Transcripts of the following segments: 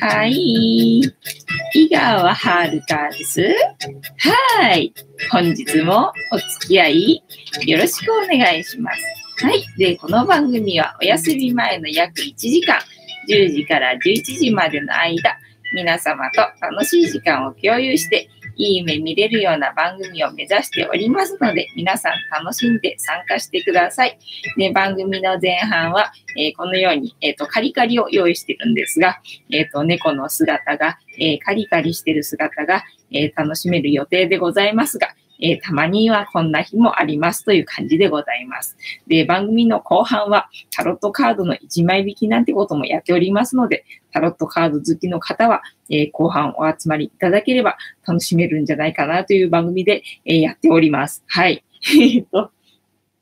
はい。井川遥です。はい。本日もお付き合いよろしくお願いします。はい。で、この番組はお休み前の約1時間、10時から11時までの間、皆様と楽しい時間を共有して、いい夢見れるような番組を目指しておりますので、皆さん楽しんで参加してください。で、番組の前半は、えー、このように、えっ、ー、と、カリカリを用意してるんですが、えっ、ー、と、猫の姿が、えカリカリしてる姿が、え楽しめる予定でございますが、えー、たまにはこんな日もありますという感じでございます。で、番組の後半はタロットカードの1枚引きなんてこともやっておりますので、タロットカード好きの方は、えー、後半お集まりいただければ楽しめるんじゃないかなという番組で、えー、やっております。はい。えっと、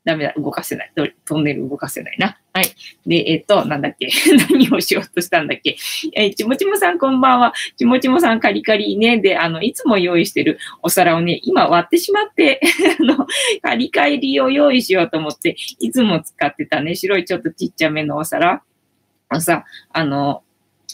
ダメだ、動かせない。トンネル動かせないな。はい。で、えっと、なんだっけ？何をしようとしたんだっけ？え、ちもちもさんこんばんは。ちもちもさんカリカリね。で、あの、いつも用意してるお皿をね、今割ってしまって あの、カリカリを用意しようと思って、いつも使ってたね、白いちょっとちっちゃめのお皿。さ、あの、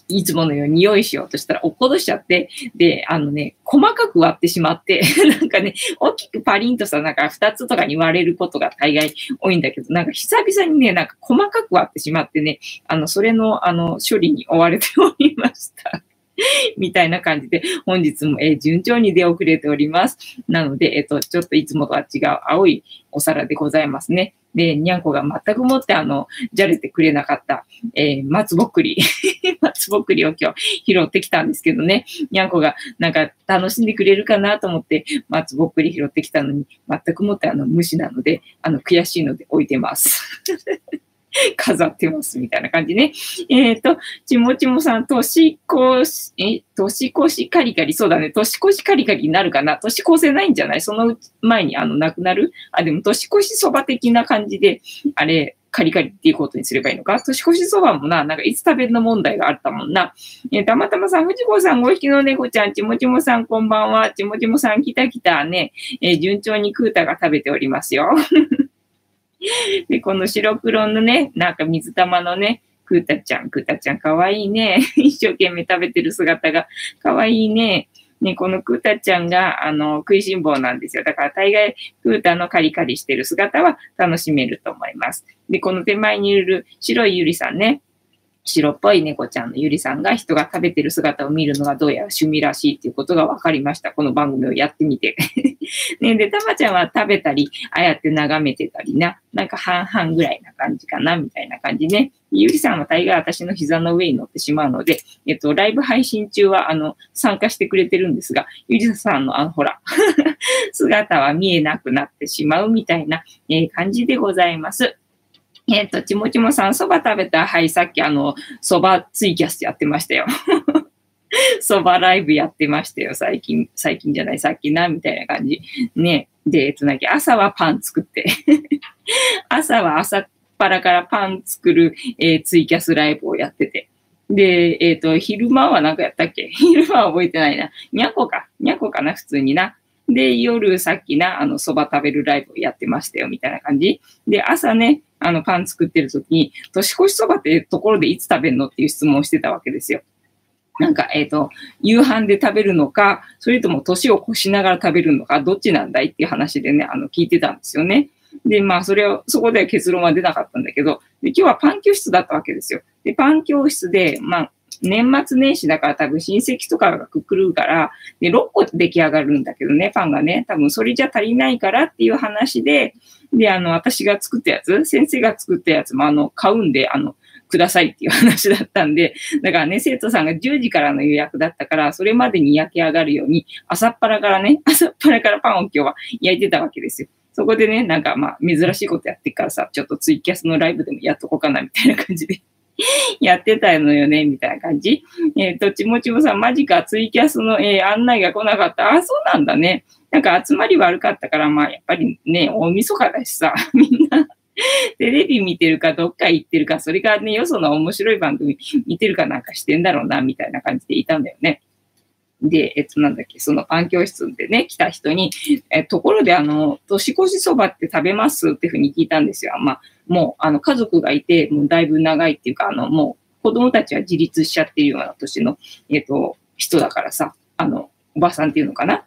いつものように用意しようとしたら落っことしちゃって、で、あのね、細かく割ってしまって、なんかね、大きくパリンとさ、なんか二つとかに割れることが大概多いんだけど、なんか久々にね、なんか細かく割ってしまってね、あの、それの、あの、処理に追われておりました。みたいな感じで、本日も、え、順調に出遅れております。なので、えっ、と、ちょっといつもとは違う青いお皿でございますね。で、にゃんこが全くもってあの、じゃれてくれなかった、えー、松ぼっくり。松ぼっくりを今日拾ってきたんですけどね。にゃんこがなんか楽しんでくれるかなと思って松ぼっくり拾ってきたのに、全くもってあの無視なので、あの悔しいので置いてます。飾ってますみたいな感じね。えっ、ー、と、ちもちもさん、年越し、え、年越しカリカリ、そうだね、年越しカリカリになるかな年越せないんじゃない？その前にあの、なくなる？あ、でも年越しそば的な感じで、あれ、カリカリっていうことにすればいいのか？年越しそばもな、なんかいつ食べるの問題があったもんな。えー、たまたまさん、藤子さん、ご引きの猫ちゃん、ちもちもさん、こんばんは。ちもちもさん、来た来たね。えー、順調にクータが食べておりますよ。で、この白黒のね、なんか水玉のね、クータちゃん、クータちゃんかわいいね。一生懸命食べてる姿がかわいいね。ね、このクータちゃんが、あの、食いしん坊なんですよ。だから大概、クータのカリカリしてる姿は楽しめると思います。で、この手前にいる白いゆりさんね。白っぽい猫ちゃんのゆりさんが人が食べてる姿を見るのがどうやら趣味らしいっていうことが分かりました。この番組をやってみて。ね、で、たまちゃんは食べたり、ああやって眺めてたりな、なんか半々ぐらいな感じかな、みたいな感じね。ゆりさんは大概私の膝の上に乗ってしまうので、えっと、ライブ配信中は、あの、参加してくれてるんですが、ゆりさんの、あの、ほら、姿は見えなくなってしまうみたいな、えー、感じでございます。えっ、ー、と、ちもちもさん、そば食べたはい、さっきあの、そばツイキャスやってましたよ。そばライブやってましたよ、最近。最近じゃない、さっきな、みたいな感じ。ね。で、えっと、なき朝はパン作って 朝は朝っぱらからパン作る、えー、ツイキャスライブをやってて。で、えっ、ー、と、昼間は何かやったっけ？昼間は覚えてないな。にゃこか。にゃこかな、普通にな。で、夜さっきな、あの、蕎麦食べるライブをやってましたよ、みたいな感じ。で、朝ね、あの、パン作ってる時に、年越しそばってところでいつ食べるのっていう質問をしてたわけですよ。なんか、えっ、ー、と、夕飯で食べるのか、それとも年を越しながら食べるのか、どっちなんだいっていう話でね、あの、聞いてたんですよね。で、まあ、それを、そこでは結論は出なかったんだけど、で今日はパン教室だったわけですよ。で、パン教室で、まあ、年末年始だから多分親戚とかがくくるから、で、6個出来上がるんだけどね、パンがね、多分それじゃ足りないからっていう話で、で、あの、私が作ったやつ、先生が作ったやつも、あの、買うんで、あの、くださいっていう話だったんで、だからね、生徒さんが10時からの予約だったから、それまでに焼き上がるように、朝っぱらからね、朝っぱらからパンを今日は焼いてたわけですよ。そこでね、なんかまあ、珍しいことやってからさ、ちょっとツイキャスのライブでもやっとこうかな、みたいな感じで やってたのよね、みたいな感じ。えっ、ー、と、ちもちもさん、マジか、ツイキャスの、えー、案内が来なかった。あ、そうなんだね。なんか集まり悪かったから、まあ、やっぱりね、大晦日だしさ、みんなテレビ見てるか、どっか行ってるか、それからね、よその面白い番組見てるかなんかしてんだろうな、みたいな感じでいたんだよね。で、えっと、なんだっけ、そのパン教室でね、来た人に、え、ところで、あの、年越しそばって食べますっていうふうに聞いたんですよ。まあ、もう、あの、家族がいて、もうだいぶ長いっていうか、あの、もう、子供たちは自立しちゃってるような年の、えっ、と、人だからさ、あの、おばさんっていうのかな。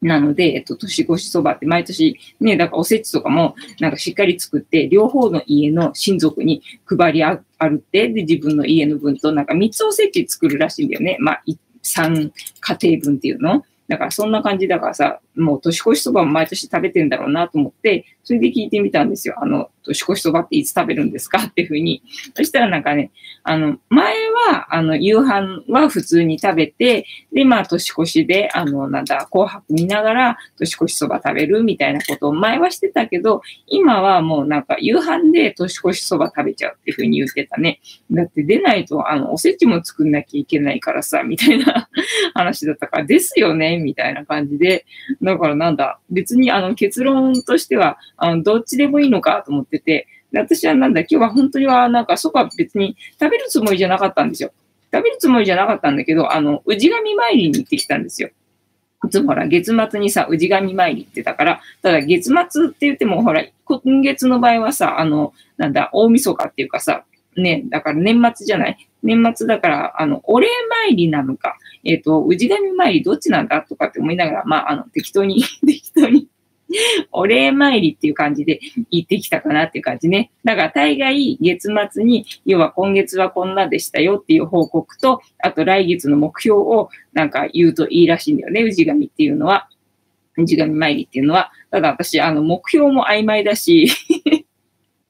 なので、えっと、年越しそばって毎年、ね、だからおせちとかも、なんかしっかり作って、両方の家の親族に配りあるって、で、自分の家の分と、なんか3つおせち作るらしいんだよね。まあ、3家庭分っていうの？だからそんな感じだからさ、もう年越しそばも毎年食べてんだろうなと思って、それで聞いてみたんですよ。あの、年越しそばっていつ食べるんですかっていうふうに。そしたらなんかね、あの、前は、あの、夕飯は普通に食べて、で、まあ、年越しで、あの、なんだ、紅白見ながら年越しそば食べるみたいなことを前はしてたけど、今はもうなんか夕飯で年越しそば食べちゃうっていうふうに言ってたね。だって出ないと、あの、おせちも作んなきゃいけないからさ、みたいな話だったから、ですよね、みたいな感じで。だからなんだ、別にあの、結論としては、あの、どっちでもいいのかと思ってて、私はなんだ、今日は本当にはなんかそば別に食べるつもりじゃなかったんですよ。食べるつもりじゃなかったんだけど、あの、氏神参りに行ってきたんですよ。いつもほら、月末にさ、氏神参りってたから、ただ月末って言っても、ほら、今月の場合はさ、あの、なんだ、大晦日っていうかさ、ね、だから年末じゃない？年末だから、あの、お礼参りなのか、えっ、ー、と、氏神参りどっちなんだとかって思いながら、まあ、あの、適当に 適当にお礼参りっていう感じで行ってきたかなっていう感じね。だから大概月末に、要は今月はこんなでしたよっていう報告と、あと来月の目標をなんか言うといいらしいんだよね、氏神っていうのは。氏神参りっていうのは。ただ私、あの、目標も曖昧だし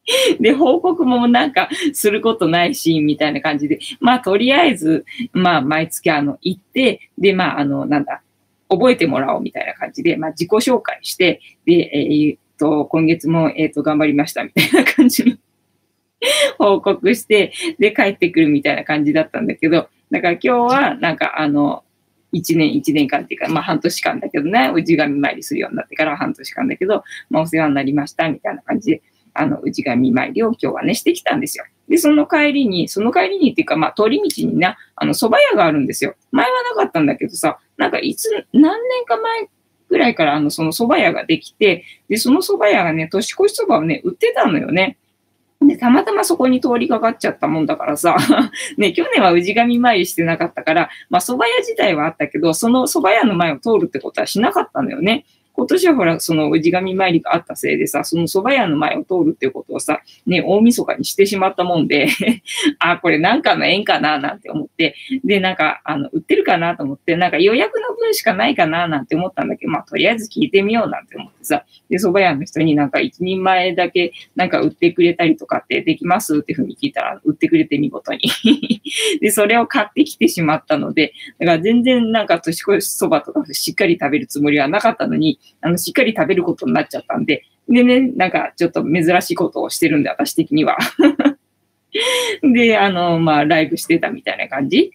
で、報告もなんかすることないし、みたいな感じで、まあ、とりあえず、まあ、毎月あの、行って、で、まあ、あの、なんだ、覚えてもらおうみたいな感じで、まあ、自己紹介して、で、えー、っと、今月も、えー、っと、頑張りましたみたいな感じの 報告して、で、帰ってくるみたいな感じだったんだけど、だから今日は、なんか、あの、一年一年間っていうか、まあ半年間だけどね、氏神参りするようになってから半年間だけど、まあお世話になりましたみたいな感じで、あの、氏神参りを今日はね、してきたんですよ。で、その帰りに、その帰りにっていうか、まあ、通り道にね、あの、蕎麦屋があるんですよ。前はなかったんだけどさ、なんかいつ、何年か前ぐらいから、あの、その蕎麦屋ができて、で、その蕎麦屋がね、年越し蕎麦をね、売ってたのよね。で、たまたまそこに通りかかっちゃったもんだからさ、ね、去年は氏神参りしてなかったから、まあ蕎麦屋自体はあったけど、その蕎麦屋の前を通るってことはしなかったのよね。今年はほら、その氏神参りがあったせいでさ、その蕎麦屋の前を通るっていうことをさ、ね、大晦日にしてしまったもんで あ、これなんかの縁かななんて思って、で、なんか、あの、売ってるかなと思って、なんか予約の分しかないかななんて思ったんだけど、まあ、とりあえず聞いてみようなんて思ってさ、で、蕎麦屋の人になんか一人前だけなんか売ってくれたりとかってできますっていうふうに聞いたら、売ってくれて見事に。で、それを買ってきてしまったので、だから全然なんか年越しそばとかしっかり食べるつもりはなかったのに、あの、しっかり食べることになっちゃったんで、でね、なんかちょっと珍しいことをしてるんで、私的には。で、あの、まあ、ライブしてたみたいな感じ。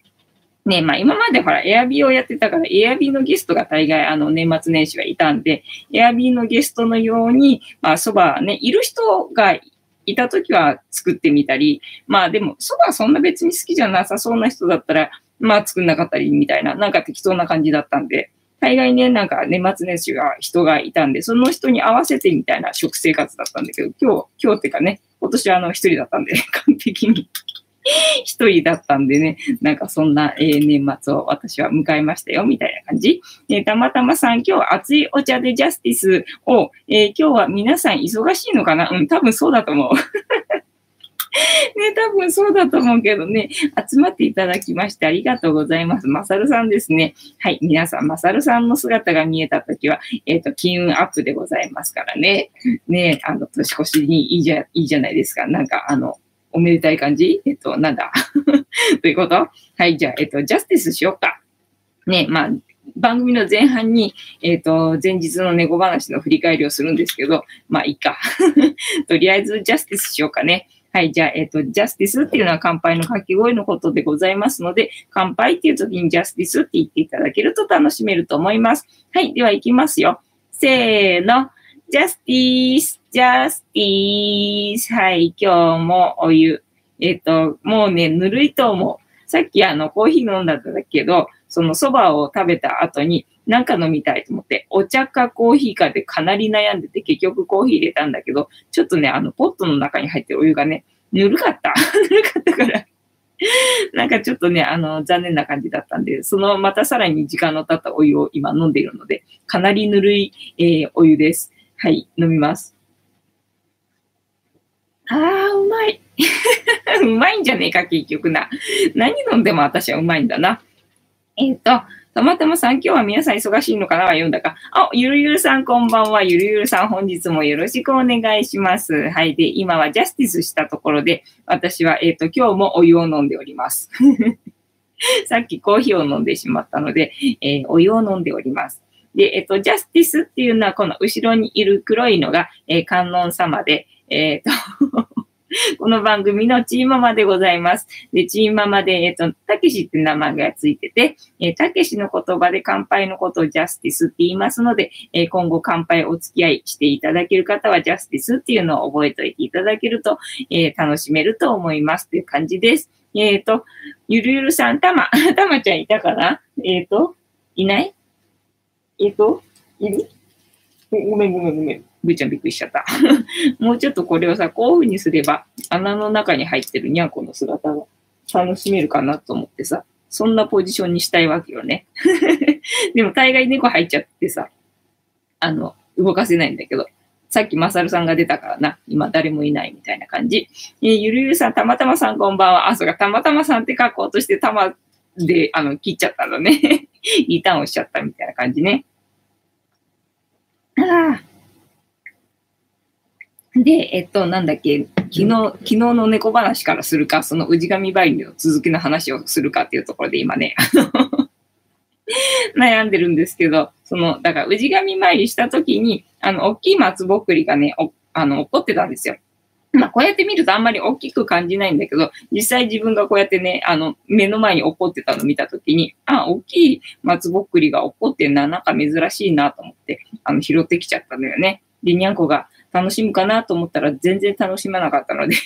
ね、まあ今までほら、エアビーをやってたから、エアビーのゲストが大概あの年末年始はいたんで、エアビーのゲストのように、まあそばね、いる人がいた時は作ってみたり、まあでも、そばそんな別に好きじゃなさそうな人だったら、まあ作んなかったりみたいな、なんか適当な感じだったんで、大概ね、なんか年末年始が人がいたんで、その人に合わせてみたいな食生活だったんだけど、今日、今日っていうかね、今年はあの一人だったんで、完璧に一人だったんでね、なんかそんな、えー、年末を私は迎えましたよ、みたいな感じ。えー、たまたまさん、今日熱いお茶でジャスティスを、えー、今日は皆さん忙しいのかな？うん、多分そうだと思う。ね、多分そうだと思うけどね、集まっていただきましてありがとうございます。まさるさんですね。はい、皆さん、まさるさんの姿が見えたときは、えっ、ー、と、金運アップでございますからね。ね、あの、年越しにいいじゃ、いいじゃないですか。なんか、あの、おめでたい感じ？えっと、なんだ？ということ？はい、じゃあ、えっと、ジャスティスしようか。ね、まあ、番組の前半に、えっ、ー、と、前日の猫話の振り返りをするんですけど、まあいいか。とりあえずジャスティスしようかね。はい、じゃあ、えっ、ー、と、ジャスティスっていうのは乾杯の掛け声のことでございますので、乾杯っていう時にジャスティスって言っていただけると楽しめると思います。はい、では行きますよ。せーの。ジャスティス、ジャスティス。はい、今日もお湯。えっ、ー、と、もうね、ぬるいと思う。さっきあの、コーヒー飲んだんだけど、その蕎麦を食べた後に、なんか飲みたいと思って、お茶かコーヒーかでかなり悩んでて、結局コーヒー入れたんだけど、ちょっとね、あの、ポットの中に入ってるお湯がね、ぬるかった。ぬるかったからなんかちょっとね、あの、残念な感じだったんで、そのまたさらに時間の経ったお湯を今飲んでいるので、かなりぬるい、えー、お湯です。はい、飲みます。あー、うまい。うまいんじゃねえか、結局な。何飲んでも私はうまいんだな。えっ、ー、と、たまたまさん、今日は皆さん忙しいのかなは読んだか。あ、ゆるゆるさんこんばんは。ゆるゆるさん本日もよろしくお願いします。はい。で、今はジャスティスしたところで、私は、えっ、ー、と、今日もお湯を飲んでおります。さっきコーヒーを飲んでしまったので、えー、お湯を飲んでおります。で、えっ、ー、と、ジャスティスっていうのは、この後ろにいる黒いのが、え、観音様で、えっ、と この番組のチーママでございます。で、チーママで、えっ、と、たけしって名前がついてて、えー、たけしの言葉で乾杯のことをジャスティスって言いますので、えー、今後乾杯お付き合いしていただける方はジャスティスっていうのを覚えておいていただけると、えー、楽しめると思いますという感じです。えっ、と、ゆるゆるさん、たま、たまちゃんいたかな？えっ、と、いない？えっ、と、いる？ごめんごめんごめん。ぐーちゃんびっくりしちゃった。もうちょっとこれをさ、こういう風にすれば、穴の中に入ってるにゃんこの姿が楽しめるかなと思ってさ、そんなポジションにしたいわけよね。でも大概猫入っちゃってさ、あの、動かせないんだけど、さっきまさるさんが出たからな、今誰もいないみたいな感じ。えー、ゆるゆるさん、たまたまさんこんばんは。あ、そうか、たまたまさんって書こうとしてたまで、あの、切っちゃったのね。リターンをしちゃったみたいな感じね。ああ。で、えっと、なんだっけ、昨日、昨日の猫話からするか、その氏神バイの続きの話をするかっていうところで今ね、悩んでるんですけど、その、だから氏神参りした時に、あの、大きい松ぼっくりがね、おあの、起こってたんですよ。まあ、こうやって見るとあんまり大きく感じないんだけど、実際自分がこうやってね、あの、目の前に起こってたのを見たときに、あ、大きい松ぼっくりが起こってんな、なんか珍しいなと思って、あの、拾ってきちゃったのよね。で、にゃんこが、楽しむかなと思ったら全然楽しまなかったので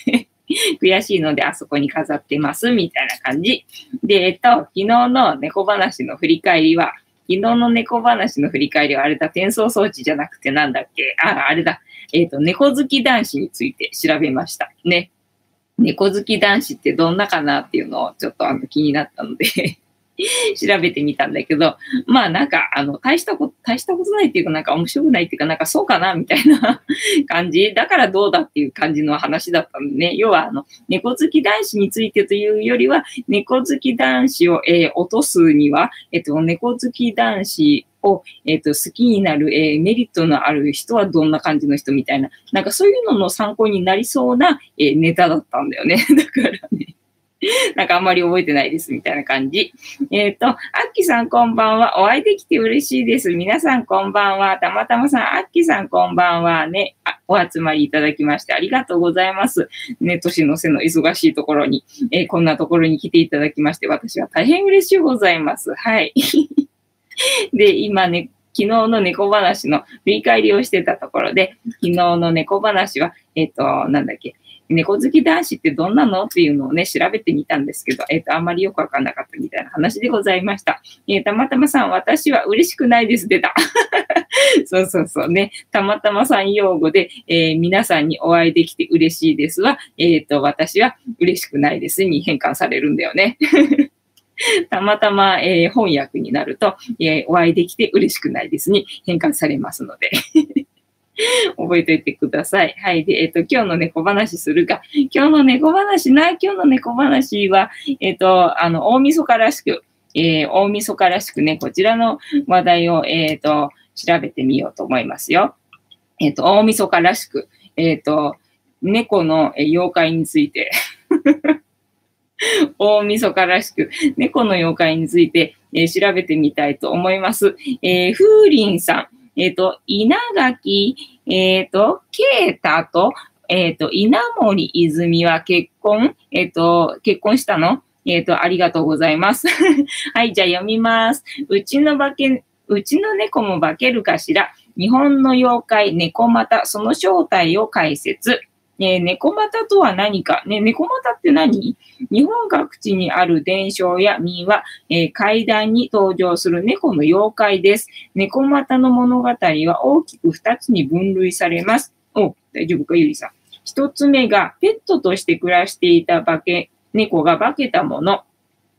悔しいのであそこに飾ってますみたいな感じ。で、えっと、昨日の猫話の振り返りは、昨日の猫話の振り返りはあれだ、転送装置じゃなくてなんだっけ？あ、あれだ。えっ、と、猫好き男子について調べました。ね。猫好き男子ってどんなかなっていうのをちょっとあの気になったので 調べてみたんだけど、まあなんか、あの、大したこと、大したことないっていうか、なんか面白くないっていうか、なんかそうかなみたいな 感じ。だからどうだっていう感じの話だったのね。要は、あの、猫好き男子についてというよりは、猫好き男子を、えー、落とすには、えっと、猫好き男子を、えっ、と、好きになる、えー、メリットのある人はどんな感じの人みたいな、なんかそういうのの参考になりそうな、えー、ネタだったんだよね。だからね。なんかあんまり覚えてないですみたいな感じ。えっ、ー、と、アッキさんこんばんは。お会いできて嬉しいです。皆さんこんばんは。たまたまさん、アッキさんこんばんは。ね、お集まりいただきましてありがとうございます。ね、年の瀬の忙しいところに、えー、こんなところに来ていただきまして、私は大変嬉しいございます。はい。で、今ね、昨日の猫話の振り返りをしてたところで、昨日の猫話は、えっ、ー、と、なんだっけ、猫好き男子ってどんなの？っていうのをね、調べてみたんですけど、えっ、ー、と、あんまりよくわかんなかったみたいな話でございました。えー、たまたまさん、私は嬉しくないです。出た。そうそうそうね。たまたまさん用語で、えー、皆さんにお会いできて嬉しいですは、えっ、と、私は嬉しくないですに変換されるんだよね。たまたま、え翻訳になると、えお会いできて嬉しくないですに変換されますので。覚えておいてください。はい。で、えっ、ー、と、今日の猫話するが、今日の猫話な、今日の猫話は、えっ、ー、と、あの、大晦日らしく、えー、大晦日らしくね、こちらの話題を、えっ、と、調べてみようと思いますよ。えっ、と、大晦日らしく、えっ、と、猫の妖怪について 大晦日らしく、猫の妖怪について、え、調べてみたいと思います。え、風鈴さん。えっ、ー、と、稲垣、えっ、ー、と、啓太と、えっ、ー、と、稲森泉は結婚えっ、と、結婚したの？えっ、と、ありがとうございます。はい、じゃあ読みます。うちの化け、うちの猫も化けるかしら？日本の妖怪、猫股、その正体を解説。ね、猫股とは何か、ね、猫股って何？日本各地にある伝承や民話、えー、怪談に登場する猫の妖怪です。猫股の物語は大きく2つに分類されます。お、大丈夫か、ゆりさん。一つ目が、ペットとして暮らしていた化け、猫が化けたもの。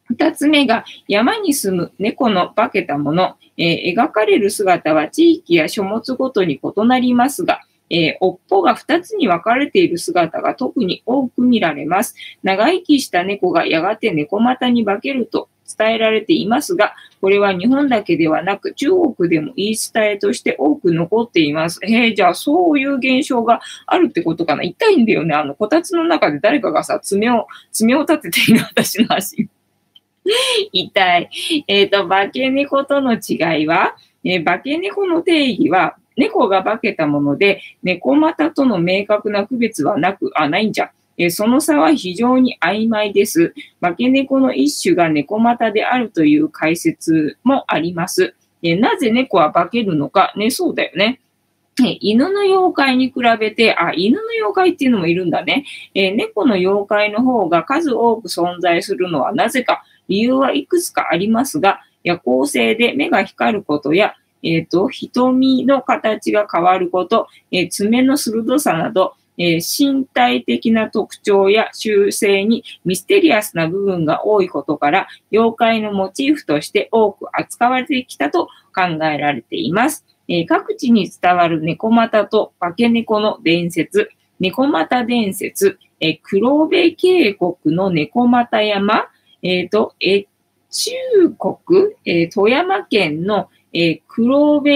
二つ目が山に住む猫の化けたもの。えー、描かれる姿は地域や書物ごとに異なりますが、えー、尾っぽが2つに分かれている姿が特に多く見られます。長生きした猫がやがて猫股に化けると伝えられていますが、これは日本だけではなく中国でも言い伝えとして多く残っています。へえ、じゃあそういう現象があるってことかな痛いんだよね。あの、こたつの中で誰かがさ、爪を、爪を立てている私の足。痛い。えっ、ー、と、化け猫との違いは、えー、化け猫の定義は、猫が化けたもので、猫股との明確な区別はなく、あ、ないんじゃ。えその差は非常に曖昧です。化け猫の一種が猫股であるという解説もあります。えなぜ猫は化けるのか、ね、そうだよね。犬の妖怪に比べて、あ、犬の妖怪っていうのもいるんだね。え猫の妖怪の方が数多く存在するのはなぜか、理由はいくつかありますが、夜行性で目が光ることや、えっ、ー、と、瞳の形が変わること、えー、爪の鋭さなど、え、身体的な特徴や習性にミステリアスな部分が多いことから、妖怪のモチーフとして多く扱われてきたと考えられています。え、各地に伝わる猫股と化け猫の伝説、猫股伝説、え、黒部渓谷の猫股山、えっ、ー、と、え中国、え、富山県のえー、黒部、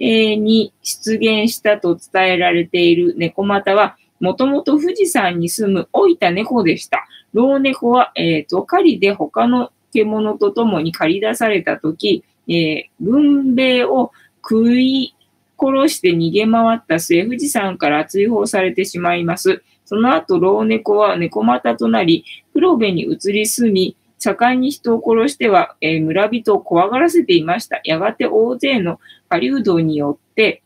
え、に出現したと伝えられている猫股は、もともと富士山に住む老いた猫でした。老猫は、えっ、ー、と、狩りで他の獣と共に借り出されたとき、えー、軍兵を食い殺して逃げ回った末、富士山から追放されてしまいます。その後、老猫は猫股となり、黒部に移り住み、盛んに人を殺しては、えー、村人を怖がらせていました。やがて大勢の狩人によって、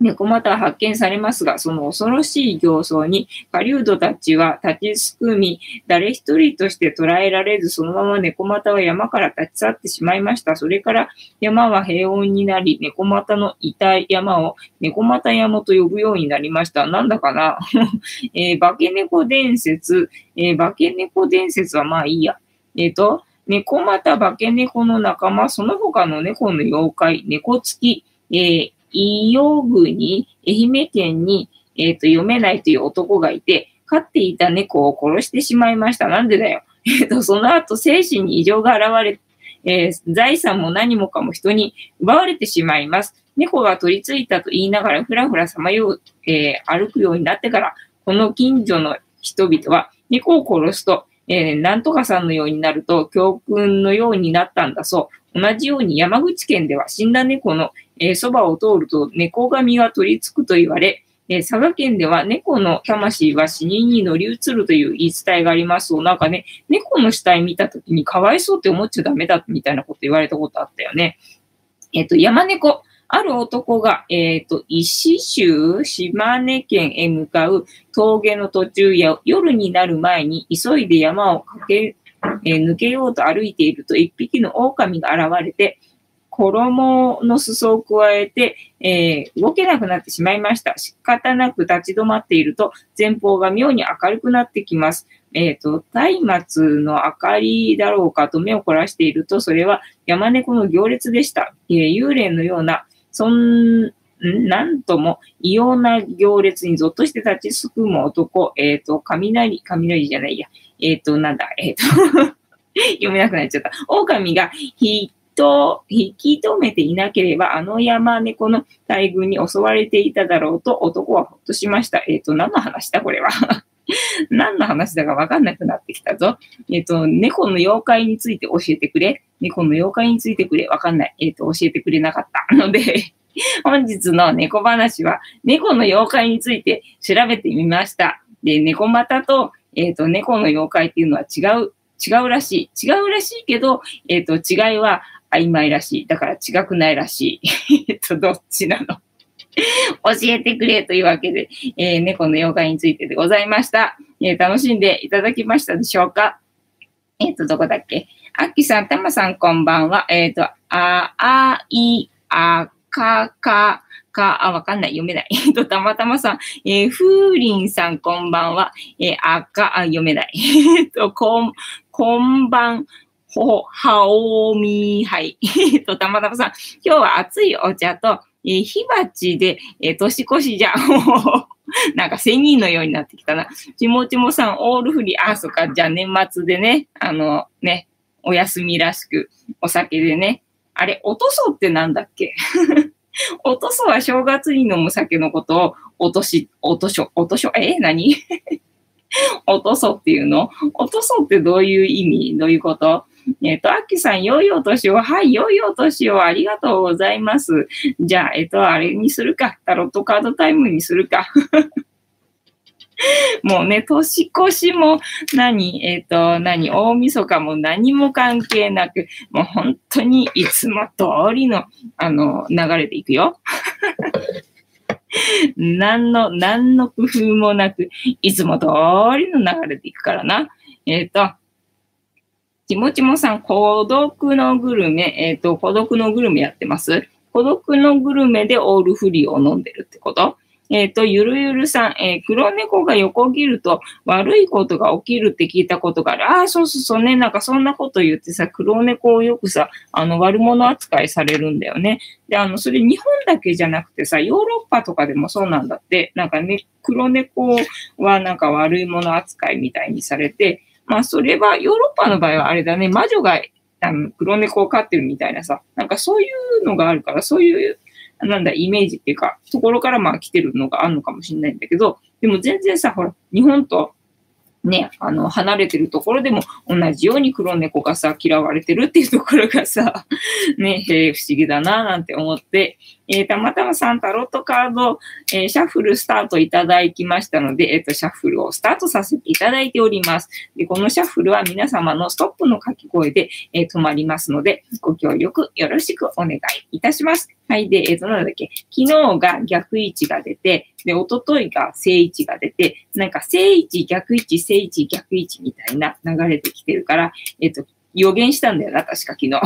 猫股は発見されますが、その恐ろしい形相に狩人たちは立ちすくみ、誰一人として捉えられず、そのまま猫股は山から立ち去ってしまいました。それから山は平穏になり、猫股のいた山を猫股山と呼ぶようになりました。なんだかな、えー、化け猫伝説、えー、化け猫伝説はまあいいや。えっ、ー、と、猫股化け猫の仲間、その他の猫の妖怪、猫付き、えー、伊予国、愛媛県に、えっ、ー、と、読めないという男がいて、飼っていた猫を殺してしまいました。なんでだよ。えっ、ー、と、その後、精神に異常が現れ、えー、財産も何もかも人に奪われてしまいます。猫が取り付いたと言いながらふらふらさまよう、えー、歩くようになってから、この近所の人々は猫を殺すとえー、なんとかさんのようになると教訓のようになったんだそう。同じように山口県では死んだ猫の、えー、そばを通ると猫髪が取り付くと言われ、えー、佐賀県では猫の魂は死人に乗り移るという言い伝えがありますなんかね、猫の死体見た時にかわいそうって思っちゃダメだみたいなこと言われたことあったよね。えっ、と、山猫。ある男が、えっ、ー、と、石州、島根県へ向かう峠の途中や夜になる前に急いで山を駆け、えー、抜けようと歩いていると一匹の狼が現れて、衣の裾を加えて、えー、動けなくなってしまいました。仕方なく立ち止まっていると、前方が妙に明るくなってきます。えっ、ー、と、松明の明かりだろうかと目を凝らしていると、それは山猫の行列でした。えー、幽霊のようなそん、なんとも異様な行列にぞっとして立ちすくむ男、えっ、ー、と、雷、雷じゃないや、えっ、ー、と、なんだ、えっ、ー、と読めなくなっちゃった。狼がひと、引き止めていなければ、あの山猫の大群に襲われていただろうと男はほっとしました。えっ、と、何の話だこれは 何の話だかわかんなくなってきたぞ。えっ、と、猫の妖怪について教えてくれ。猫の妖怪についてくれ。わかんない。えっ、と、教えてくれなかった ので本日の猫話は、猫の妖怪について調べてみました。で、猫股と、えっ、と、猫の妖怪っていうのは違う、違うらしい。違うらしいけど、えっ、と、違いは曖昧らしい。だから違くないらしい。えっと、どっちなの？教えてくれというわけで、えー、猫の妖怪についてでございました。えー、楽しんでいただきましたでしょうか？えっ、ー、と、どこだっけ？あっきさん、たまさん、こんばんは。えっ、と、あ、あ、い、あ、か、か、か、あ、わかんない。読めない。えっと、たまたまさん、えー、ふうりんさん、こんばんは。えー、あか、あ、読めない。えっと、こん、こんばん、ほ、はおみ、はい。えっと、たまたまさん、今日は熱いお茶と、えー、火鉢で、えー、年越しじゃん。なんか仙人のようになってきたな。ちもちもさん、オールフリー。あ、そっか。じゃあ年末でね、あの、ね、お休みらしく、お酒でね。あれ、おとそってなんだっけ？おとそは正月に飲む酒のことを、おとし、おとしょ、おとしょ、え？何？おとそっていうの？おとそってどういう意味？どういうこと？えっ、ー、と、あきさん、良いお年を。はい、良いお年を。ありがとうございます。じゃあ、えっ、ー、と、あれにするか。タロットカードタイムにするか。もうね、年越しも何、えっ、ー、と、何、大晦日も何も関係なく、もう本当にいつも通りの、あの、流れでいくよ。何の、何の工夫もなく、いつも通りの流れでいくからな。えっ、と、ちもちもさん、孤独のグルメ、えっ、ー、と、孤独のグルメやってます？孤独のグルメでオールフリーを飲んでるってこと？えっ、ー、と、ゆるゆるさん、えー、黒猫が横切ると悪いことが起きるって聞いたことがある。ああ、そうそうそうね。なんかそんなこと言ってさ、黒猫をよくさ、あの、悪者扱いされるんだよね。で、あの、それ日本だけじゃなくてさ、ヨーロッパとかでもそうなんだって。なんかね、黒猫はなんか悪い者扱いみたいにされて、まあ、それは、ヨーロッパの場合はあれだね、魔女があの黒猫を飼ってるみたいなさ、なんかそういうのがあるから、そういうなんだ、イメージっていうか、ところからまあ来てるのがあるのかもしれないんだけど、でも全然さ、ほら、日本とね、あの、離れてるところでも同じように黒猫がさ、嫌われてるっていうところがさ、ね、え、不思議だな、なんて思って、えー、たまたまさん、タロットカード、えー、シャッフルスタートいただきましたので、えっ、と、シャッフルをスタートさせていただいております。で、このシャッフルは皆様のストップの掛け声で、え止まりますので、ご協力よろしくお願いいたします。はい。で、えっ、と、なんだっけ、昨日が逆位置が出て、で、おとといが正位置が出て、なんか正位置、逆位置、正位置、逆位置みたいな流れてきてるから、えっ、と、予言したんだよな、確か昨日。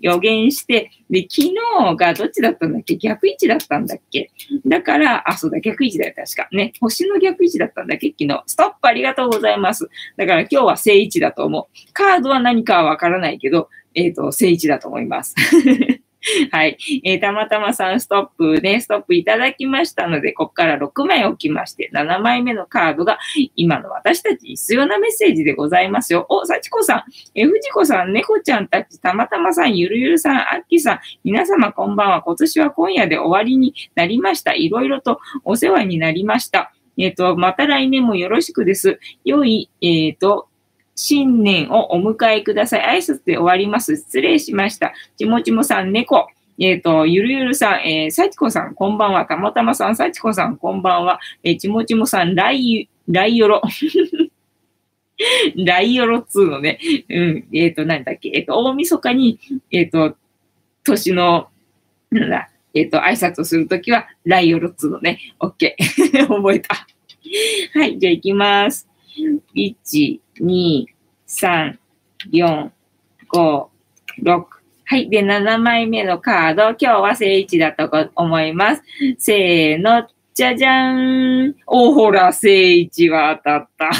予言して、で、昨日がどっちだったんだっけ？逆位置だったんだっけ？だから、あ、そうだ、逆位置だよ、確か。ね。星の逆位置だったんだっけ？昨日。ストップありがとうございます。だから今日は正位置だと思う。カードは何かはわからないけど、えっ、ー、と、正位置だと思います。はい。えー、たまたまさんストップね、ストップいただきましたので、ここから6枚置きまして、7枚目のカードが今の私たちに必要なメッセージでございますよ。お、幸子さん、えー、藤子さん、猫ちゃんたち、たまたまさん、ゆるゆるさん、あっきさん、皆様こんばんは。今年は今夜で終わりになりました。いろいろとお世話になりました。えっ、ー、と、また来年もよろしくです。良い、えっ、ー、と、新年をお迎えください。挨拶で終わります。失礼しました。ちもちもさん、猫。えっ、ー、と、ゆるゆるさん、えー、さちこさん、こんばんは。たまたまさん、さちこさん、こんばんは。えー、ちもちもさん、ライ、ライヨロ。ライヨロ2のね、うん、えっ、ー、と、なんだっけ、えっ、ー、と、大晦日に、えっ、ー、と、年の、なんだ、えっ、と、挨拶をするときは、ライヨロ2のね、オッケー。覚えた。はい、じゃあ行きます。1、2、3、4、5、6。はい。で、7枚目のカード。今日は正位置だと思います。せーの、じゃじゃーん。お、ほら、正位置は当たった。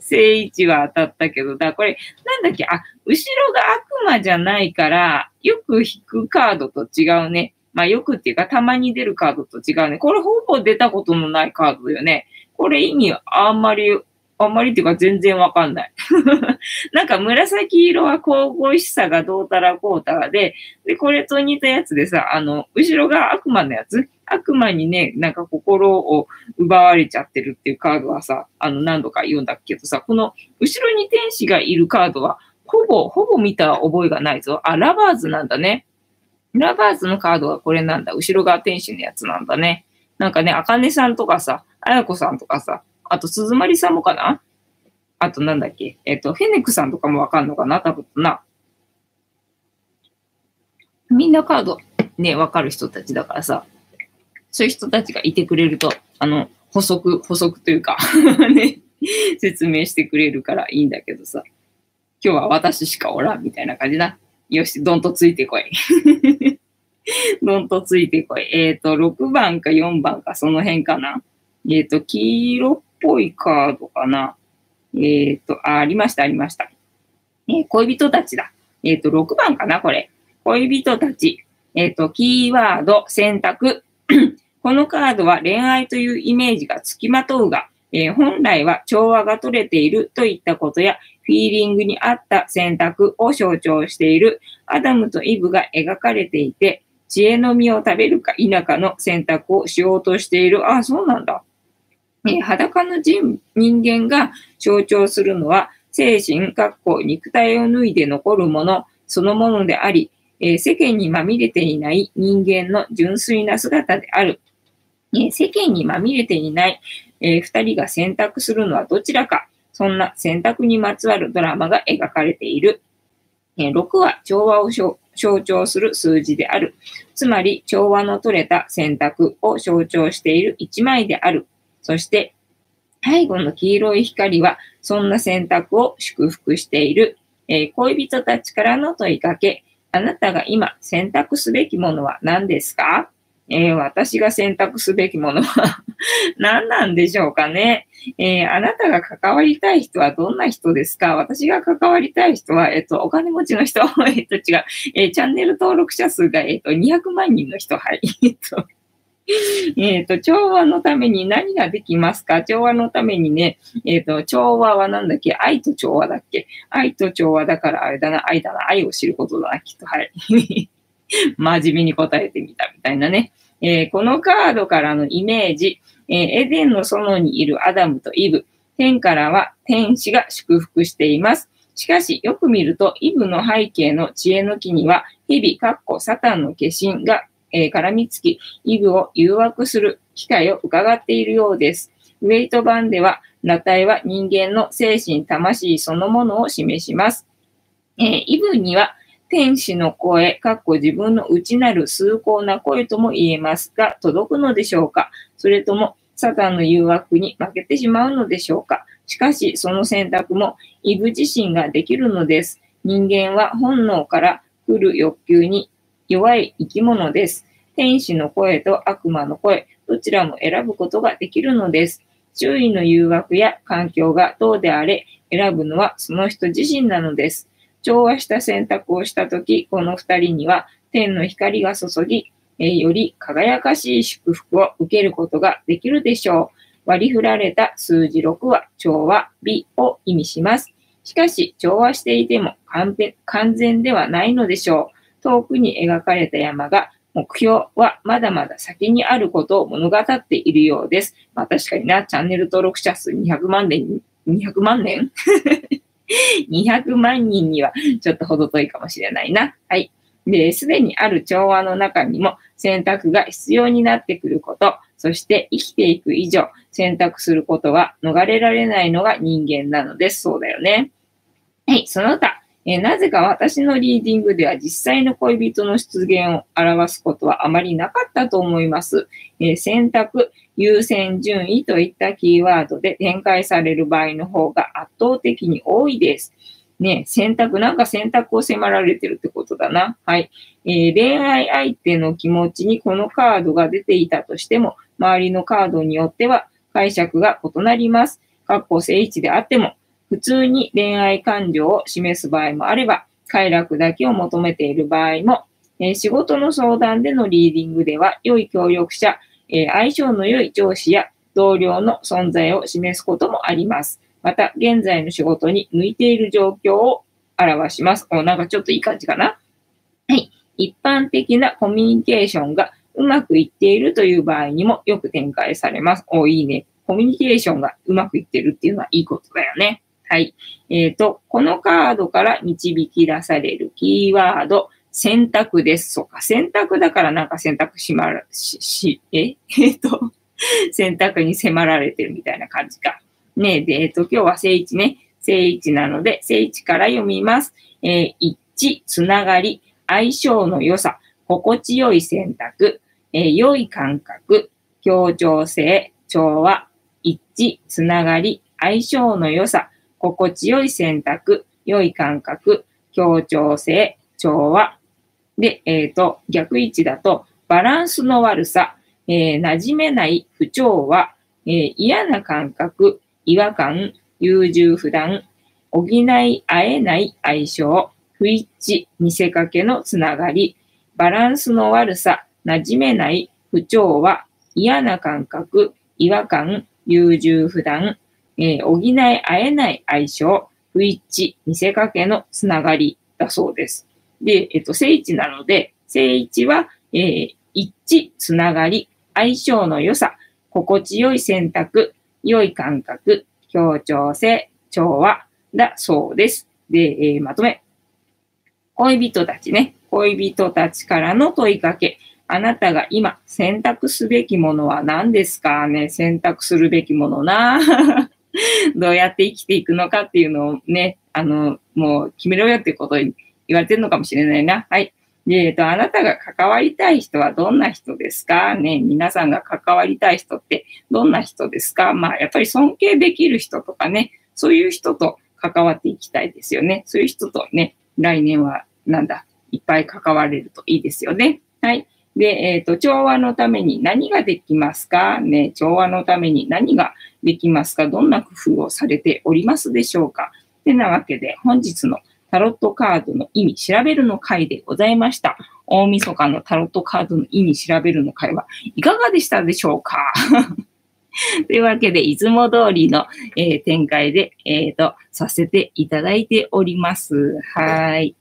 正位置は当たったけど、だ、これ、なんだっけ、あ、後ろが悪魔じゃないから、よく引くカードと違うね。まあ、よくっていうか、たまに出るカードと違うね。これほぼ出たことのないカードだよね。これ意味あんまり、あんまりっていうか全然わかんない。なんか紫色は神々しさがどうたらこうたらで、で、これと似たやつでさ、あの、後ろが悪魔のやつ？悪魔にね、なんか心を奪われちゃってるっていうカードはさ、あの、何度か言うんだけどさ、この後ろに天使がいるカードは、ほぼ、ほぼ見た覚えがないぞ。あ、ラバーズなんだね。ラバーズのカードはこれなんだ。後ろが天使のやつなんだね。なんかね、あかねさんとかさ、あやこさんとかさ、あと鈴まりさんもかな？あとなんだっけ？えっ、ー、と、フェネクさんとかもわかんのかな？多分な。みんなカードね、わかる人たちだからさ、そういう人たちがいてくれると、あの、補足、補足というか ね、説明してくれるからいいんだけどさ、今日は私しかおらんみたいな感じな。よし、どんとついてこい どんとついてこい。えっ、ー、と、6番か4番かその辺かな。えっ、ー、と、黄色っぽいカードかな。えっ、ー、とあ、ありました、ありました。え恋人たちだ。えっ、と、6番かな、これ。恋人たち。えっ、と、キーワード、選択。このカードは恋愛というイメージがつきまとうが、え本来は調和が取れているといったことや、フィーリングに合った選択を象徴しているアダムとイブが描かれていて、知恵の実を食べるか否かの選択をしようとしている。あ、そうなんだ。え、裸の人人間が象徴するのは、精神、かっこ肉体を脱いで残るものそのものであり、え、世間にまみれていない人間の純粋な姿である。え、世間にまみれていない、えー、二人が選択するのはどちらか。そんな選択にまつわるドラマが描かれている。え、6は調和を象徴する数字である。つまり、調和の取れた選択を象徴している1枚である。そして、背後の黄色い光は、そんな選択を祝福している。えー、恋人たちからの問いかけ。あなたが今選択すべきものは何ですか？えー、私が選択すべきものは 何なんでしょうかね？えー、あなたが関わりたい人はどんな人ですか？私が関わりたい人は、えっ、と、お金持ちの人、えっと、違う、え、チャンネル登録者数が、えっと、200万人の人、はい。えっと、調和のために何ができますか？調和のためにね、えっ、と、調和は何だっけ？愛と調和だっけ？愛と調和だからあれだな、愛だな、愛を知ることだな、きっと、はい。真面目に答えてみたみたいなね。えー、このカードからのイメージ、えー、エデンの園にいるアダムとイブ、天からは天使が祝福しています。しかし、よく見ると、イブの背景の知恵の木には、日々、かっこサタンの化身が、えー、絡みつき、イブを誘惑する機会を伺っているようです。ウェイト版では、裸体は人間の精神、魂そのものを示します。えー、イブには、天使の声、かっこ自分の内なる崇高な声とも言えますが、届くのでしょうか？それとも、サタンの誘惑に負けてしまうのでしょうか？しかし、その選択も、イブ自身ができるのです。人間は本能から来る欲求に弱い生き物です。天使の声と悪魔の声、どちらも選ぶことができるのです。周囲の誘惑や環境がどうであれ、選ぶのはその人自身なのです。調和した選択をしたとき、この二人には天の光が注ぎ、え、より輝かしい祝福を受けることができるでしょう。割り振られた数字6は調和、美を意味します。しかし、調和していても完全ではないのでしょう。遠くに描かれた山が目標はまだまだ先にあることを物語っているようです。まあ確かにな、チャンネル登録者数200万年、200万年？200万人にはちょっと程遠いかもしれないな。はい。で、すでにある調和の中にも選択が必要になってくること、そして生きていく以上、選択することは逃れられないのが人間なのです。そうだよね。はい、その他、えなぜか私のリーディングでは実際の恋人の出現を表すことはあまりなかったと思います。え選択、優先順位といったキーワードで展開される場合の方が圧倒的に多いです。ね、選択、なんか選択を迫られてるってことだな。はい。えー、恋愛相手の気持ちにこのカードが出ていたとしても、周りのカードによっては解釈が異なります。括弧正位置であっても、普通に恋愛感情を示す場合もあれば、快楽だけを求めている場合も、え、仕事の相談でのリーディングでは、良い協力者、え、相性の良い上司や同僚の存在を示すこともあります。また、現在の仕事に向いている状況を表します。お、なんかちょっといい感じかな？はい。一般的なコミュニケーションがうまくいっているという場合にもよく展開されます。お、いいね。コミュニケーションがうまくいってるっていうのはいいことだよね。はい。えっ、ー、と、このカードから導き出されるキーワード、選択です。そうか、選択だからなんか選択しまら、し、し、え？えっ、ー、と、選択に迫られてるみたいな感じか。ねで、えっ、ー、と、今日は正位置ね。正位置なので、正位置から読みます。えー、一致、つながり、相性の良さ、心地よい選択、えー、良い感覚、協調性、調和、一致、つながり、相性の良さ、心地よい選択、良い感覚、協調性、調和。で、えっ、と、逆位置だと、バランスの悪さ、えー、馴染めない不調和、えー、嫌な感覚、違和感、優柔不断、補い合えない相性、不一致、見せかけのつながり、バランスの悪さ、馴染めない不調和、嫌な感覚、違和感、優柔不断、えー、補い合えない相性、不一致、見せかけのつながりだそうです。で、えっと、正位置なので、正位置は、えー、一致、つながり、相性の良さ、心地よい選択、良い感覚、協調性、調和だそうです。で、えー、まとめ。恋人たちね、恋人たちからの問いかけ。あなたが今選択すべきものは何ですかね選択するべきものな。どうやって生きていくのかっていうのをね、あの、もう決めろよっていうことに言われてるのかもしれないな。はい。で、えっと、あなたが関わりたい人はどんな人ですか？ね、皆さんが関わりたい人ってどんな人ですか？まあ、やっぱり尊敬できる人とかね、そういう人と関わっていきたいですよね。そういう人とね、来年はなんだ、いっぱい関われるといいですよね。はい。で、えっ、ー、と、調和のために何ができますか？ね、調和のために何ができますか？どんな工夫をされておりますでしょうか？てなわけで、本日のタロットカードの意味調べるの回でございました。大晦日のタロットカードの意味調べるの回はいかがでしたでしょうか？というわけで、いつも通りの、えー、展開で、えっ、ー、と、させていただいております。はい。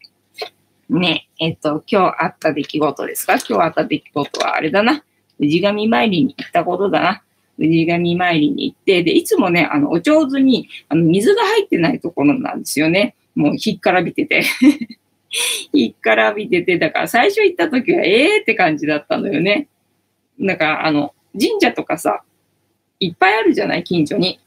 ね、えっ、ー、と、今日あった出来事ですか？今日あった出来事はあれだな。氏神参りに行ったことだな。氏神参りに行って、で、いつもね、あの、お上手に、あの、水が入ってないところなんですよね。もう、ひっからびてて。ひっからびてて、だから最初行った時は、ええー、って感じだったのよね。だから、あの、神社とかさ、いっぱいあるじゃない近所に。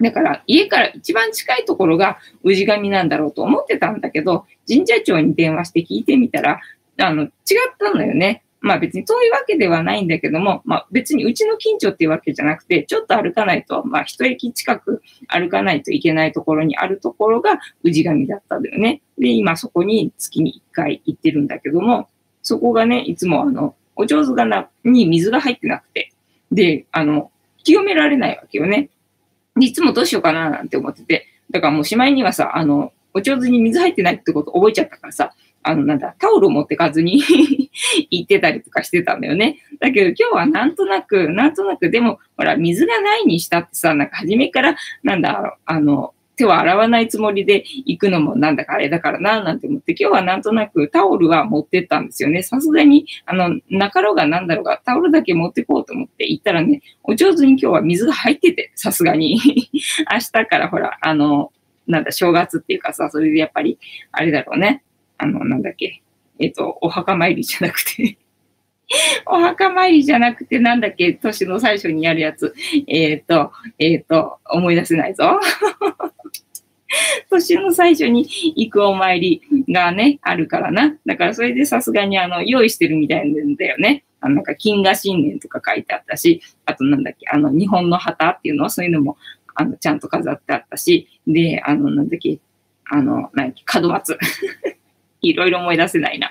だから家から一番近いところが氏神なんだろうと思ってたんだけど、神社長に電話して聞いてみたら、あの、違ったのよね。まあ別に遠いわけではないんだけども、まあ別にうちの近所っていうわけじゃなくて、ちょっと歩かないと、まあ一駅近く歩かないといけないところにあるところが氏神だったんだよね。で、今そこに月に1回行ってるんだけども、そこがね、いつもあの、お上手がな、に水が入ってなくて、で、あの、清められないわけよね。いつもどうしようかななんて思ってて、だからもうしまいにはさ、あの、お上手に水入ってないってこと覚えちゃったからさ、あの、なんだ、タオル持ってかずに 行ってたりとかしてたんだよね。だけど今日はなんとなく、なんとなく、でも、ほら、水がないにしたってさ、なんか初めから、なんだ、あの、手を洗わないつもりで行くのもなんだかあれだからな、なんて思って、今日はなんとなくタオルは持ってったんですよね。さすがに、あの、なかろうがなんだろうが、タオルだけ持ってこうと思って行ったらね、お上手に今日は水が入ってて、さすがに。明日からほら、あの、なんだ、正月っていうかさ、それでやっぱり、あれだろうね。あの、なんだっけ。えっ、と、お墓参りじゃなくて お墓参りじゃなくて、なんだっけ、年の最初にやるやつ。えっ、ー、と、えっ、ー、と、思い出せないぞ。年の最初に行くお参りがね、あるからな。だからそれでさすがにあの、用意してるみたいなんだよね。あの、なんか金河新年とか書いてあったし、あとなんだっけ、あの、日本の旗っていうの？はそういうのも、あの、ちゃんと飾ってあったし、で、あの、なんだっけ、あの、なんだっけ、門松。いろいろ思い出せないな。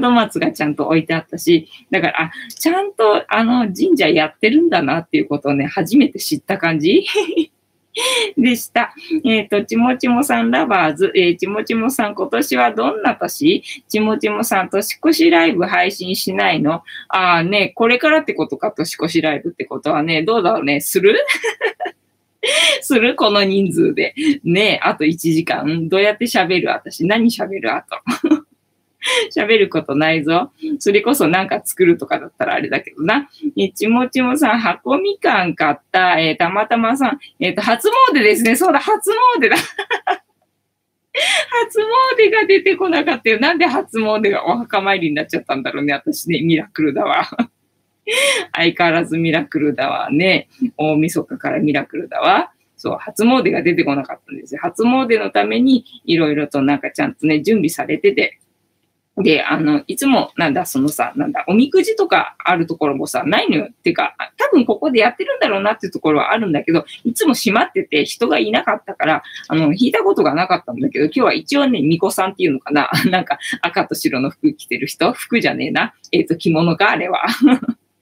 門松がちゃんと置いてあったし、だから、あ、ちゃんとあの神社やってるんだなっていうことをね、初めて知った感じ でした。えっ、ー、と、ちもちもさんラバーズ、えー、ちもちもさん今年はどんな年？ちもちもさん年越しライブ配信しないの？ああね、これからってことか、年越しライブってことはね、どうだろうね、する？するこの人数で。ねえあと1時間。どうやって喋る？私何喋る？あと。喋ることないぞ。それこそなんか作るとかだったらあれだけどな。え、ちもちもさん、箱みかん買った。えー、たまたまさん、えっ、ー、と、初詣ですね。そうだ、初詣だ。初詣が出てこなかったよ。なんで初詣がお墓参りになっちゃったんだろうね。私ね、ミラクルだわ。相変わらずミラクルだわね。大晦日からミラクルだわ。そう、初詣が出てこなかったんですよ。初詣のためにいろいろとなんかちゃんとね、準備されてて、で、あの、いつも、なんだ、そのさ、なんだ、おみくじとかあるところもさ、ないのよ。っていうか、多分ここでやってるんだろうなっていうところはあるんだけど、いつも閉まってて人がいなかったから、あの、引いたことがなかったんだけど、今日は一応ね、巫女さんっていうのかな。なんか、赤と白の服着てる人？服じゃねえな。えっ、ー、と、着物か、あれは。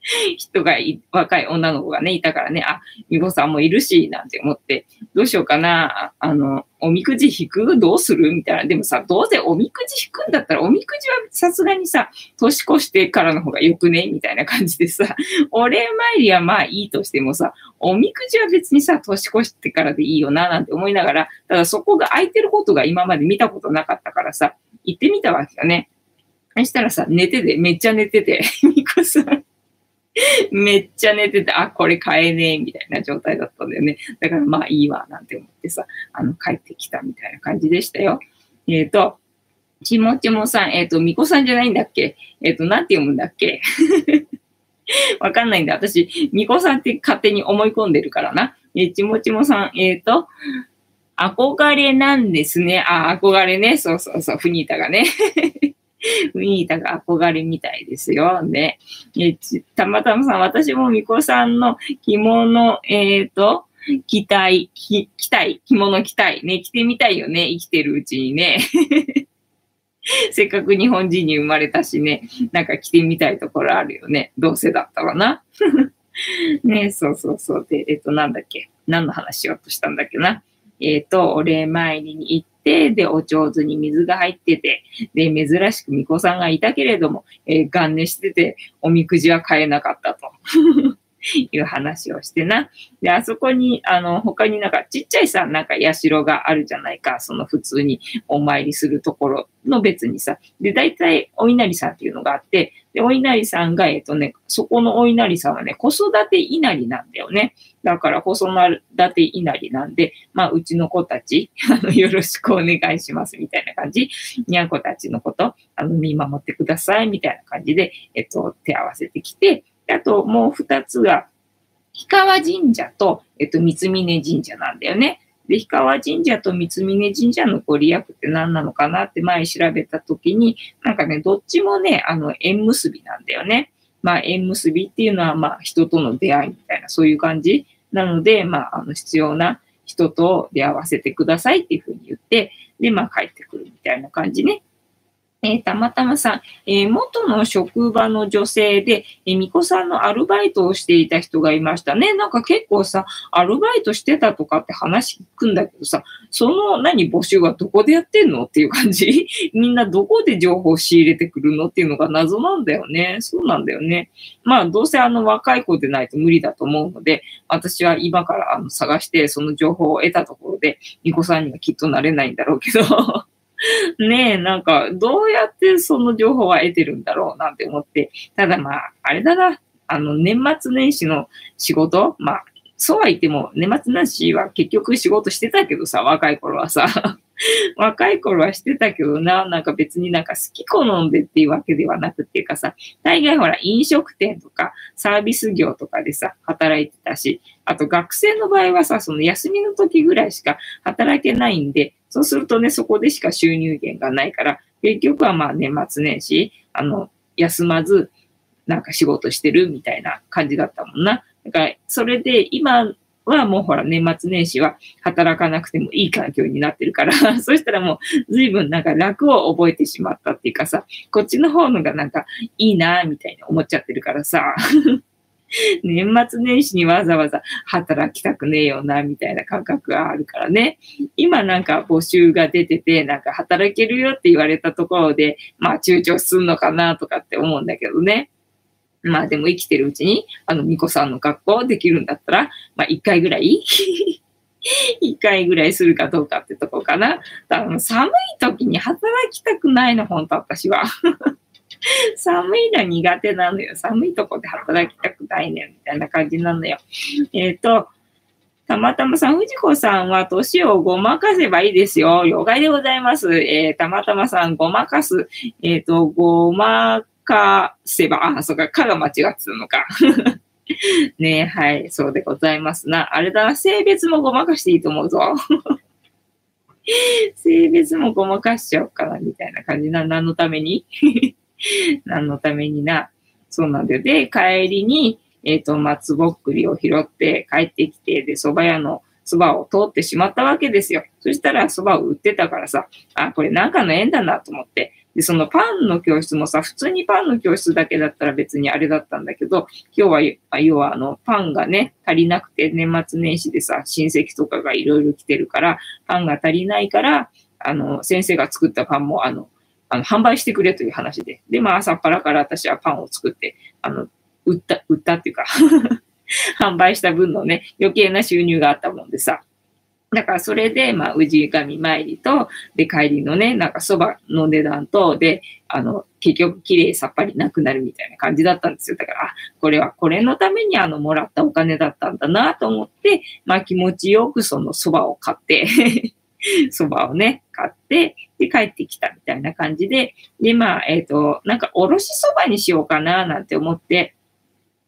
人が、若い女の子がね、いたからね、あ、みごさんもいるし、なんて思って、どうしようかな、あの、おみくじ引く？どうする？みたいな。でもさ、どうせおみくじ引くんだったら、おみくじはさすがにさ、年越してからの方がよくね？みたいな感じでさ、お礼参りはまあいいとしてもさ、おみくじは別にさ、年越してからでいいよな、なんて思いながら、ただそこが空いてることが今まで見たことなかったからさ、行ってみたわけよね。そしたらさ、寝てて、めっちゃ寝てて、みこさん めっちゃ寝てて、あ、これ買えねえ、みたいな状態だったんだよね。だからまあいいわ、なんて思ってさ、あの、帰ってきたみたいな感じでしたよ。えっ、ー、と、ちもちもさん、えっ、ー、と、みこさんじゃないんだっけ？えっ、ー、と、なんて読むんだっけ？わかんないんだ。私、みこさんって勝手に思い込んでるからな。えー、ちもちもさん、えっ、と、憧れなんですね。あ、憧れね。そうそうそう、フニータがね。ウィータが憧れみたいですよ。ね。えたまたまさん、私もみこさんの着物、えっ、ー、と、着たい、着、たい、着物着たい。ね、着てみたいよね。生きてるうちにね。せっかく日本人に生まれたしね、なんか着てみたいところあるよね。どうせだったらな。ね、そうそうそう。で、えっ、と、なんだっけ。何の話しようとしたんだっけな。えっ、ー、と、お礼参りに行って、で、お上手に水が入ってて、で、珍しく巫女さんがいたけれども、えー、元寝してて、おみくじは買えなかったと。いう話をしてな。で、あそこに、あの、他になんかちっちゃいさ、なんか社があるじゃないか。その普通にお参りするところの別にさ。で、大体お稲荷さんっていうのがあって、で、お稲荷さんが、えっとね、そこのお稲荷さんはね、子育て稲荷なんだよね。だから子育て稲荷なんで、まあ、うちの子たち、あの、よろしくお願いしますみたいな感じ。にゃんこたちのこと、あの、見守ってくださいみたいな感じで、えっと、手合わせてきて、あともう二つが、氷川神社と、えっと、三峯神社なんだよね。で、氷川神社と三峯神社のご利益って何なのかなって前調べたときに、なんかね、どっちもね、あの、縁結びなんだよね。まあ、縁結びっていうのは、まあ、人との出会いみたいな、そういう感じ。なので、まあ、あの、必要な人と出会わせてくださいっていうふうに言って、で、まあ、帰ってくるみたいな感じね。えー、たまたまさん、えー、元の職場の女性で、えー、巫女さんのアルバイトをしていた人がいましたね。なんか結構さ、アルバイトしてたとかって話聞くんだけどさ、その何募集はどこでやってんのっていう感じ？みんなどこで情報を仕入れてくるのっていうのが謎なんだよね。そうなんだよね。まあ、どうせあの若い子でないと無理だと思うので、私は今からあの探してその情報を得たところで、巫女さんにはきっとなれないんだろうけど ねえ、なんか、どうやってその情報は得てるんだろうなんて思って、ただまあ、あれだな、あの、年末年始の仕事、まあ、そうは言っても、年末年始は結局仕事してたけどさ、若い頃はさ、若い頃はしてたけどな、なんか別になんか好き好んでっていうわけではなくっていうかさ、大概ほら飲食店とかサービス業とかでさ、働いてたし、あと学生の場合はさ、その休みの時ぐらいしか働いてないんで、そうするとね、そこでしか収入源がないから、結局はまあ年末年始、あの、休まず、なんか仕事してるみたいな感じだったもんな。だから、それで今はもうほら年末年始は働かなくてもいい環境になってるから、そしたらもう随分なんか楽を覚えてしまったっていうかさ、こっちの方のがなんかいいなみたいに思っちゃってるからさ、年末年始にわざわざ働きたくねえよな、みたいな感覚があるからね。今なんか募集が出てて、なんか働けるよって言われたところで、まあ躊躇すんのかなとかって思うんだけどね。まあでも生きてるうちに、あの、巫女さんの学校できるんだったら、まあ一回ぐらい 一回ぐらいするかどうかってとこかな。だから寒い時に働きたくないの、本当私は。寒いの苦手なのよ。寒いとこで働きたくないねんみたいな感じなのよ。えっ、ー、と、たまたまさん、藤子さんは年をごまかせばいいですよ。了解でございます。えー、たまたまさん、ごまかす。えっ、ー、と、ごまかせば、あ、そうか、かが間違ってたのか。ねはい、そうでございますな。あれだな、性別もごまかしていいと思うぞ。性別もごまかしちゃおうかな、みたいな感じな。何のために？何のためにな。そうなんだよ。で、帰りに、えっ、ー、と、松ぼっくりを拾って帰ってきて、で、蕎麦屋の蕎麦を通ってしまったわけですよ。そしたら蕎麦を売ってたからさ、あ、これなんかの縁だなと思って。で、そのパンの教室もさ、普通にパンの教室だけだったら別にあれだったんだけど、今日は、要はあの、パンがね、足りなくて、年末年始でさ、親戚とかがいろいろ来てるから、パンが足りないから、あの、先生が作ったパンも、あの、あの、販売してくれという話で。で、まあ、朝っぱらから私はパンを作って、あの、売った、売ったっていうか 販売した分のね、余計な収入があったもんでさ。だからそれで、まあ、氏神参りと、で、帰りのね、なんか蕎麦の値段と、で、あの、結局綺麗さっぱりなくなるみたいな感じだったんですよ。だから、あ、これはこれのためにあの、もらったお金だったんだなと思って、まあ気持ちよくその蕎麦を買って 蕎麦をね、買って、で、帰ってきたみたいな感じで、で、まあ、えっ、ー、と、なんかおろし蕎麦にしようかななんて思って、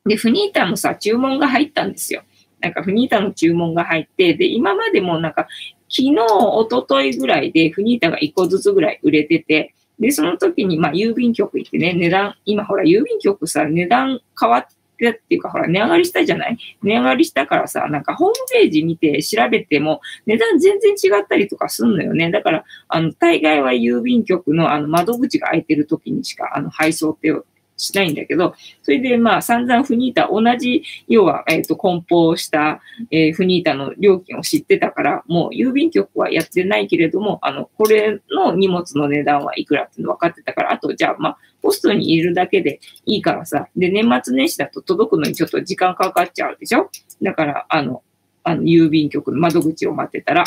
で、フニータのさ、注文が入ったんですよ。なんかフニータの注文が入って、で、今までもなんか、昨日、一昨日ぐらいでフニータが1個ずつぐらい売れてて、で、その時に、まあ、郵便局行ってね、値段、今ほら、郵便局さ、値段変わってっていうか、ほら、値上がりしたじゃない？値上がりしたからさ、なんかホームページ見て調べても、値段全然違ったりとかすんのよね。だから、あの、大概は郵便局のあの窓口が開いてる時にしか、あの、配送ってしないんだけど、それでまあ散々フニータ、同じ、要は、えっ、と、梱包した、えー、フニータの料金を知ってたから、もう郵便局はやってないけれども、あの、これの荷物の値段はいくらっていうの分かってたから、あと、じゃあまあ、ポストに入れるだけでいいからさ、で、年末年始だと届くのにちょっと時間かかっちゃうでしょ？だから、あの、あの、郵便局の窓口を待ってたら、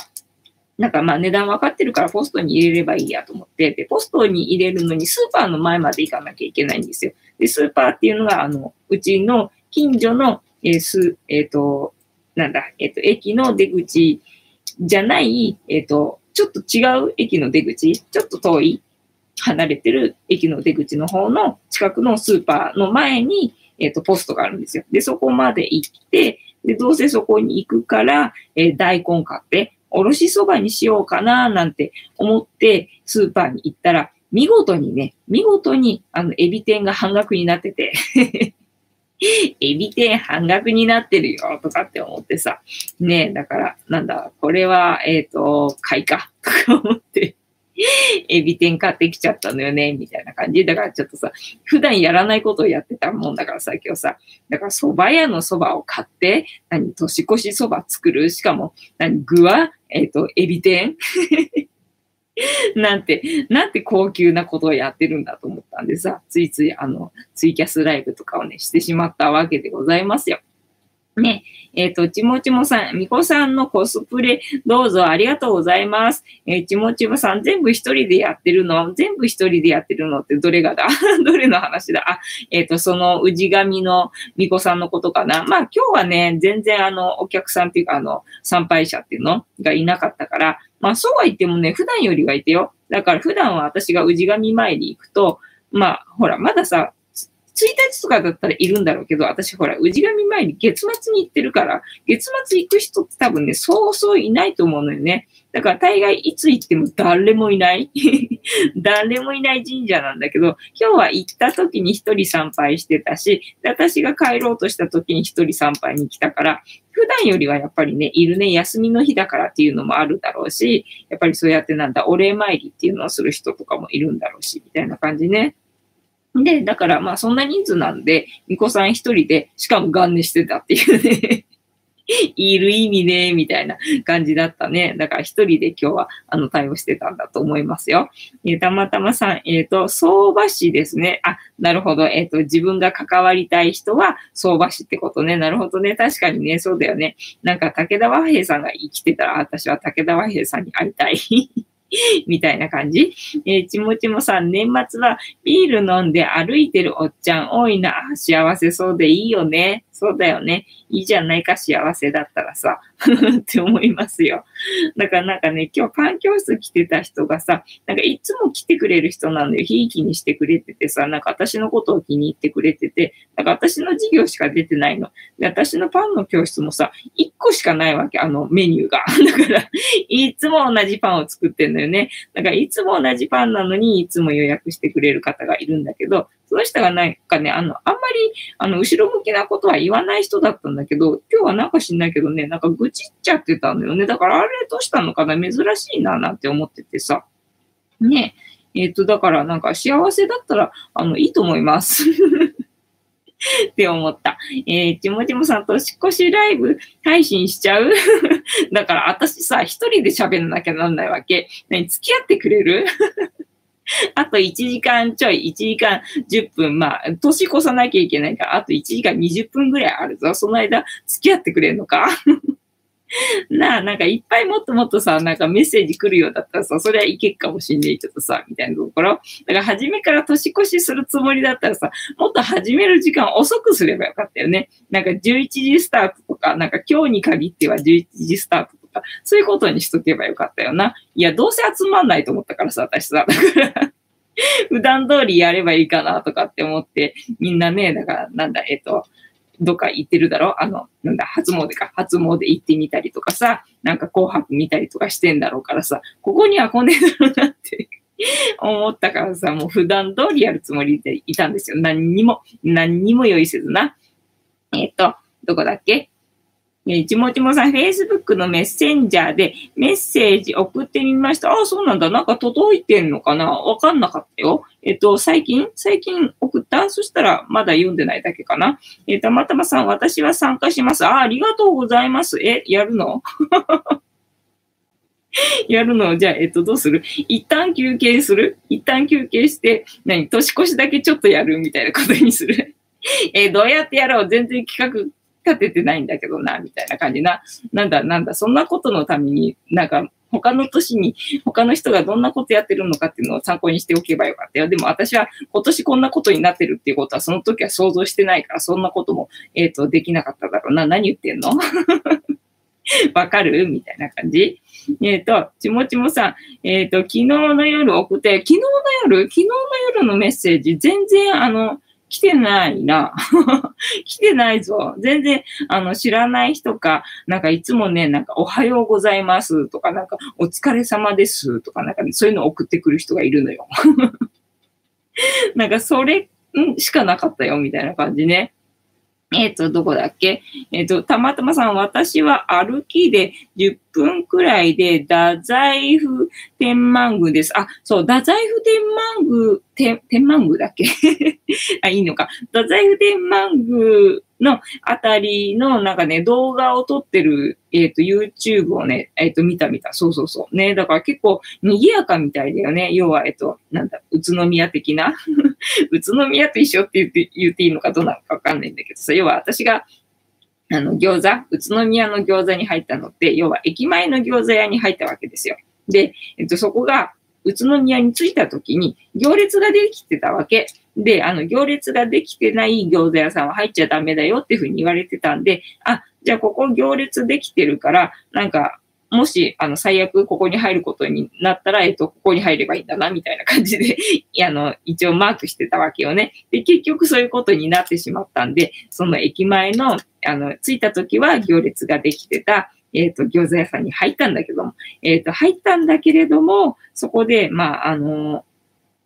なんかまあ値段分かってるからポストに入れればいいやと思って、で、ポストに入れるのにスーパーの前まで行かなきゃいけないんですよ。で、スーパーっていうのが、あの、うちの近所の、えー、す、えっ、ー、と、なんだ、えっ、ー、と、駅の出口じゃない、えっ、と、ちょっと違う駅の出口、ちょっと遠い、離れてる駅の出口の方の近くのスーパーの前に、えっ、と、ポストがあるんですよ。で、そこまで行って、で、どうせそこに行くから、え大根買って、おろしそばにしようかななんて思ってスーパーに行ったら、見事にね、見事にあのエビ天が半額になってて エビ天半額になってるよとかって思ってさ、ねえ、だから、なんだ、これは、えっ、ー、と、買いか、とか思ってエビ天買ってきちゃったのよね、みたいな感じ。だからちょっとさ、普段やらないことをやってたもんだからさ、今日さ、だから蕎麦屋の蕎麦を買って、何、年越し蕎麦作る？しかも、何、具は、えっ、ー、と、エビ天？なんて、なんて高級なことをやってるんだと思ったんでさ、ついついあの、ツイキャスライブとかをね、してしまったわけでございますよ。ね、えっ、ー、と、ちもちもさん、みこさんのコスプレ、どうぞありがとうございます。えー、ちもちもさん、全部一人でやってるの？全部一人でやってるのってどれがだ？どれの話だ？あ、えっ、ー、と、その、氏神のみこさんのことかな？まあ、今日はね、全然あの、お客さんっていうか、あの、参拝者っていうの？がいなかったから、まあ、そうは言ってもね、普段よりはいてよ。だから普段は私が氏神参り行くと、まあ、ほら、まださ、日とかだったらいるんだろうけど、私ほら、氏神前に月末に行ってるから、月末行く人って多分ね、そうそういないと思うのよね。だから大概いつ行っても誰もいない 誰もいない神社なんだけど、今日は行った時に一人参拝してたし、私が帰ろうとした時に一人参拝に来たから、普段よりはやっぱりね、いるね、休みの日だからっていうのもあるだろうし、やっぱりそうやってなんだ、お礼参りっていうのをする人とかもいるんだろうし、みたいな感じね。で、だからまあそんな人数なんで、巫女さん一人で、しかも元寝してたっていうね いる意味ね、みたいな感じだったね。だから一人で今日はあの対応してたんだと思いますよ。えー、たまたまさん、えっ、ー、と、相場師ですね。あ、なるほど。えっ、ー、と、自分が関わりたい人は相場師ってことね。なるほどね。確かにね、そうだよね。なんか武田和平さんが生きてたら、私は武田和平さんに会いたい みたいな感じ。えー、ちもちもさん、年末はビール飲んで歩いてるおっちゃん多いな。幸せそうでいいよね。そうだよね。いいじゃないか、幸せだったらさ。って思いますよ。だからなんかね、今日環境室来てた人がさ、なんかいつも来てくれる人なんだよ。ひいきにしてくれててさ、なんか私のことを気に入ってくれてて、なんか私の授業しか出てないの。で、私のパンの教室もさ、1個しかないわけ、あのメニューが。だから、いつも同じパンを作ってんのよね。だからいつも同じパンなのに、いつも予約してくれる方がいるんだけど、その人がなんかね、あの、あんまり、あの、後ろ向きなことは言わない人だったんだけど、今日はなんか知んないけどね、なんか愚痴っちゃってたんだよね。だからあれどうしたのかな珍しいな、なんて思っててさ。ねえっ、ー、と、だからなんか幸せだったら、あの、いいと思います。って思った。えー、ちもちもさん、年越しライブ配信しちゃう？だから私さ、一人で喋んなきゃなんないわけ。何、付き合ってくれる？あと1時間ちょい、1時間10分、まあ、年越さなきゃいけないから、あと1時間20分ぐらいあるぞ。その間、付き合ってくれるのか？なあ、なんかいっぱいもっともっとさ、なんかメッセージ来るようだったらさ、それはいけっかもしんねえけどさ、みたいなところ。だから初めから年越しするつもりだったらさ、もっと始める時間遅くすればよかったよね。なんか11時スタートとか、なんか今日に限っては11時スタートとか、そういうことにしとけばよかったよな。いや、どうせ集まんないと思ったからさ、私さ。だから 普段通りやればいいかなとかって思って、みんなね、だから、なんだ、えっと、どっか行ってるだろ？あの、なんだ、初詣か。初詣行ってみたりとかさ、なんか紅白見たりとかしてんだろうからさ、ここには来ねえだろうなって 思ったからさ、もう普段通りやるつもりでいたんですよ。何にも、何にも用意せずな。えっ、と、どこだっけ？えちもちもさん、Facebook のメッセンジャーでメッセージ送ってみました。ああ、そうなんだ。なんか届いてんのかな？わかんなかったよ。えっと、最近？最近送った？そしたらまだ読んでないだけかな。えたまたまさん、私は参加します。ああ、ありがとうございます。え、やるの？やるの？じゃあ、えっと、どうする？一旦休憩する？一旦休憩して、何？年越しだけちょっとやる？みたいなことにする えどうやってやろう？全然企画立ててないんだけどな、みたいな感じな。なんだ、なんだ、そんなことのために、なんか、他の年に他の人がどんなことやってるのかっていうのを参考にしておけばよかったよ。でも私は今年こんなことになってるっていうことはその時は想像してないから、そんなことも、えっ、ー、と、できなかっただろうな。何言ってんの？わかる？みたいな感じえっ、ー、と、ちもちもさん、えっ、ー、と、昨日の夜送って、昨日の夜？昨日の夜のメッセージ、全然あの、来てないな。来てないぞ。全然、あの、知らない人か、なんかいつもね、なんかおはようございますとか、なんかお疲れ様ですとか、なんか、ね、そういうの送ってくる人がいるのよ。なんかそれしかなかったよ、みたいな感じね。えっ、ー、と、どこだっけ？えっ、ー、と、たまたまさん、私は歩きで10分くらいで、太宰府天満宮です。あ、そう、太宰府天満宮、天、天満宮だっけ？あ、いいのか。太宰府天満宮のあたりのなんかね、動画を撮ってる、えっ、ー、と、YouTube をね、えっ、ー、と、見た見た。そうそうそう。ね、だから結構賑やかみたいだよね。要は、えっ、ー、と、なんだ、宇都宮的な？宇都宮と一緒って言って言っていいのかどうなのかわかんないんだけどさ、要は私が、あの、餃子、宇都宮の餃子に入ったのって、要は駅前の餃子屋に入ったわけですよ。で、えっと、そこが、宇都宮に着いた時に行列ができてたわけ。で、あの、行列ができてない餃子屋さんは入っちゃダメだよっていうふうに言われてたんで、あ、じゃあここ行列できてるから、なんか、もし、あの、最悪ここに入ることになったら、えっと、ここに入ればいいんだな、みたいな感じで あの、一応マークしてたわけよね。で、結局そういうことになってしまったんで、その駅前の、あの、着いた時は行列ができてた、えっ、ー、と、餃子屋さんに入ったんだけども、えっ、ー、と、入ったんだけれども、そこで、まあ、あの、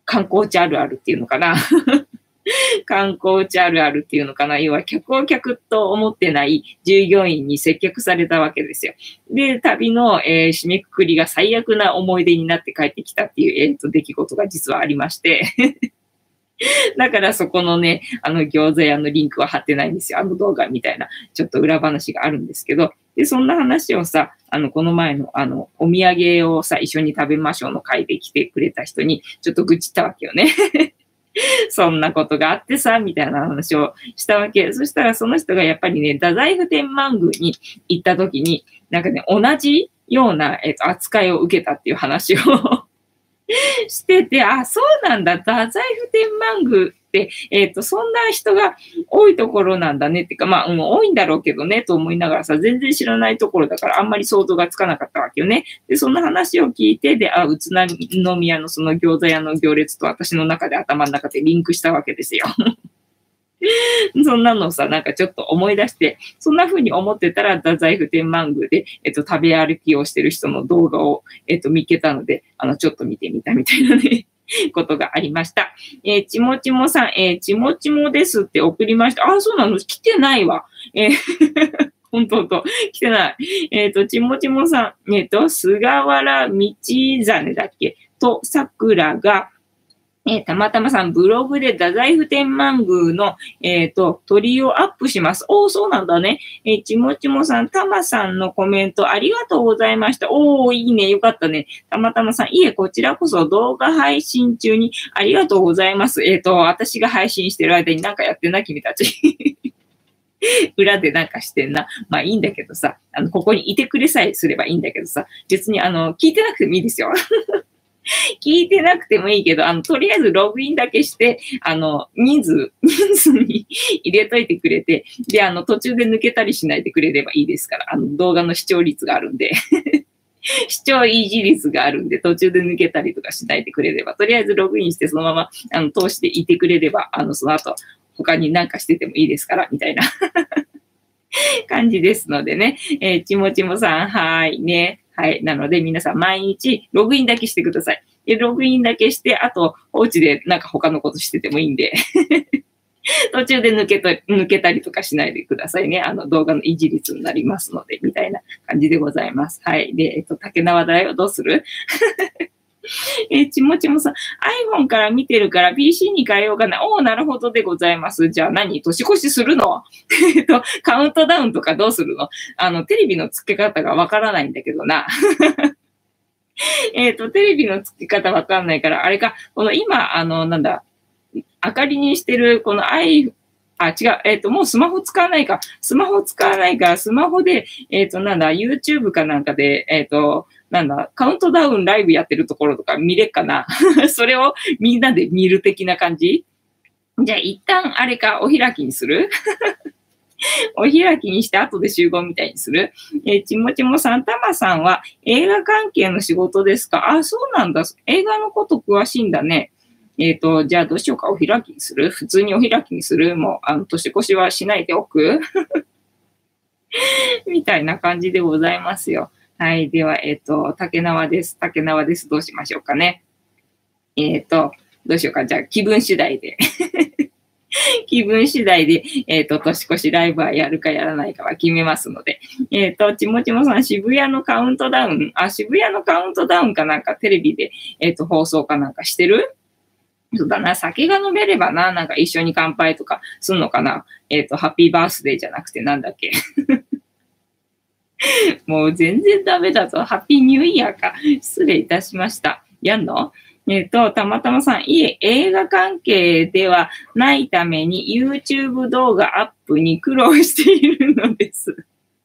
観光地あるあるっていうのかな。観光地あるあるっていうのかな。要は客を客と思ってない従業員に接客されたわけですよ。で、旅の、えー、締めくくりが最悪な思い出になって帰ってきたっていう、えーと、出来事が実はありまして だからそこのね、あの餃子屋のリンクは貼ってないんですよ。あの動画みたいな、ちょっと裏話があるんですけど。で、そんな話をさ、あの、この前の、あの、お土産をさ、一緒に食べましょうの会で来てくれた人に、ちょっと愚痴ったわけよね。そんなことがあってさ、みたいな話をしたわけ。そしたらその人がやっぱりね、太宰府天満宮に行った時に、なんかね、同じような、えっと、扱いを受けたっていう話を してて、あ、そうなんだ、太宰府天満宮、えっ、ー、と、そんな人が多いところなんだねっていうか、まあ、うん、多いんだろうけどね、と思いながらさ、全然知らないところだから、あんまり想像がつかなかったわけよね。で、そんな話を聞いて、で、あ、宇都宮のその餃子屋の行列と私の中で頭の中でリンクしたわけですよ。そんなのさ、なんかちょっと思い出して、そんな風に思ってたら、太宰府天満宮で、えっと、食べ歩きをしてる人の動画を、えっと、見つけたので、あの、ちょっと見てみたみたいなね。ことがありました。えー、ちもちもさん、えー、ちもちもですって送りました。あ、そうなの？来てないわ。えー 本当と、来てない。えっ、ー、と、ちもちもさん、えっ、ー、と、菅原道真だっけ？と、桜が、えー、たまたまさん、ブログで太宰府天満宮の、えっ、ー、と、鳥をアップします。おー、そうなんだね。えー、ちもちもさん、たまさんのコメントありがとうございました。おー、いいね。よかったね。たまたまさん、いえ、こちらこそ動画配信中にありがとうございます。えっ、ー、と、私が配信してる間になんかやってんな、君たち。裏でなんかしてんな。まあいいんだけどさ、あの、ここにいてくれさえすればいいんだけどさ、別にあの、聞いてなくてもいいですよ。聞いてなくてもいいけど、あの、とりあえずログインだけして、あの、人数、人数に入れといてくれて、で、あの、途中で抜けたりしないでくれればいいですから、あの、動画の視聴率があるんで 視聴維持率があるんで、途中で抜けたりとかしないでくれれば、とりあえずログインしてそのまま、あの、通していてくれれば、あの、その後、他になんかしててもいいですから、みたいな感じですのでね。えー、ちもちもさん、はいね。はい。なので、皆さん毎日ログインだけしてください。ログインだけして、あと、お家でなんか他のことしててもいいんで 途中で抜けと、抜けたりとかしないでくださいね。あの動画の維持率になりますので、みたいな感じでございます。はい。で、えっと、竹縄だよ。どうする？えちもちもさん、iPhone から見てるから PC に変えようかな。おお、なるほどでございます。じゃあ何？年越しするの？えっと、カウントダウンとかどうするの？あの、テレビの付け方がわからないんだけどな。えっと、テレビの付け方わかんないから、あれか、この今、あの、なんだ、明かりにしてる、この iPhone、あ、違う、えっ、ー、と、もうスマホ使わないか。スマホ使わないから、スマホで、えっ、ー、と、なんだ、YouTube かなんかで、えっ、ー、と、なんだ、カウントダウンライブやってるところとか見れっかな？それをみんなで見る的な感じ？じゃあ一旦あれか、お開きにする？お開きにして後で集合みたいにする？えー、ちもちもさん、たまさんは映画関係の仕事ですか？あ、そうなんだ。映画のこと詳しいんだね。えっ、ー、と、じゃあどうしようか。お開きにする？普通にお開きにする？もう、あの、年越しはしないでおく？みたいな感じでございますよ。はい。では、えっ、ー、と、竹縄です。竹縄です。どうしましょうかね。えっ、ー、と、どうしようか。じゃあ、気分次第で 気分次第で、えっ、ー、と、年越しライブはやるかやらないかは決めますので。えっ、と、ちもちもさん、渋谷のカウントダウン、あ、渋谷のカウントダウンかなんかテレビで、えっ、と、放送かなんかしてる？そうだな、酒が飲めればな、なんか一緒に乾杯とかすんのかな。えっ、と、ハッピーバースデーじゃなくてなんだっけ？もう全然ダメだぞ。ハッピーニューイヤーか。失礼いたしました。やんの？えっ、と、たまたまさん、いえ、映画関係ではないために YouTube 動画アップに苦労しているのです。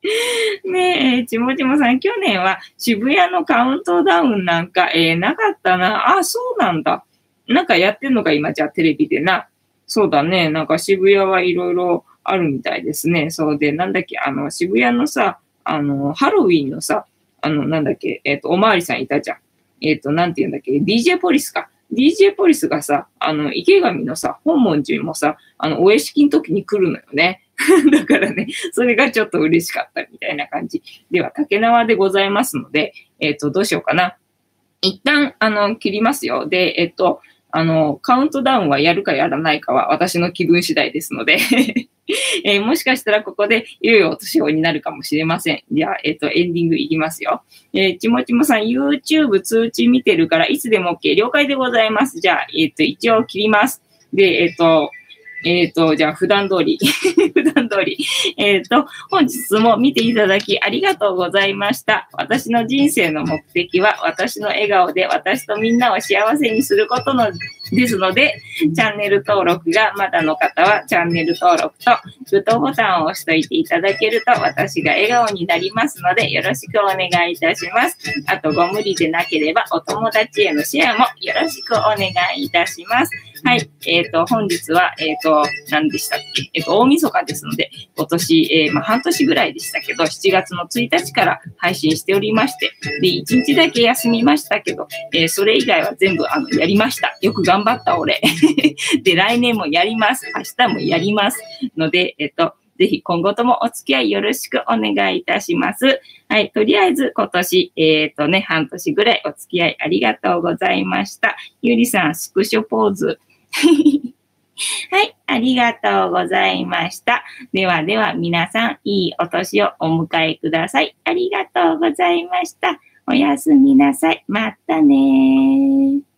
ねえ、ちもちもさん、去年は渋谷のカウントダウンなんか、えー、なかったな。あ、そうなんだ。なんかやってんのか、今じゃあテレビでな。そうだね。なんか渋谷はいろいろあるみたいですね。そうで、なんだっけ、あの、渋谷のさ、あの、ハロウィンのさ、あの、なんだっけ、えっ、ー、と、おまわりさんいたじゃん。えっ、ー、と、なんて言うんだっけ、DJ ポリスか。DJ ポリスがさ、あの、池上のさ、本門寺もさ、あの、お屋敷の時に来るのよね。だからね、それがちょっと嬉しかったみたいな感じ。では、竹縄でございますので、えっ、ー、と、どうしようかな。一旦、あの、切りますよ。で、えっ、と、あの、カウントダウンはやるかやらないかは私の気分次第ですので えー、もしかしたらここで良いお年をになるかもしれません。じゃあ、えっ、ー、と、エンディングいきますよ。えー、ちもちもさん、YouTube 通知見てるからいつでも OK。了解でございます。じゃあ、えっ、と、一応切ります。で、えっ、と、えっ、と、じゃあ普段通り、普段通り、えっ、と、本日も見ていただきありがとうございました。私の人生の目的は、私の笑顔で私とみんなを幸せにすることのですので、チャンネル登録がまだの方は、チャンネル登録とグッドボタンを押しておいていただけると、私が笑顔になりますので、よろしくお願いいたします。あと、ご無理でなければ、お友達へのシェアもよろしくお願いいたします。はい。えっ、ー、と、本日は、えっ、ー、と、何でしたっけ？えっ、ー、と、大晦日ですので、今年、えまあ、半年ぐらいでしたけど、7月の1日から配信しておりまして、で、1日だけ休みましたけど、えそれ以外は全部、あの、やりました。よく頑張った俺。で、来年もやります。明日もやります。ので、えっ、と、ぜひ今後ともお付き合いよろしくお願いいたします。はい。とりあえず今年、えっ、ー、とね、半年ぐらいお付き合いありがとうございました。ゆりさん、スクショポーズ。はい、ありがとうございました。ではでは皆さん、いいお年をお迎えください。ありがとうございました。おやすみなさい。またね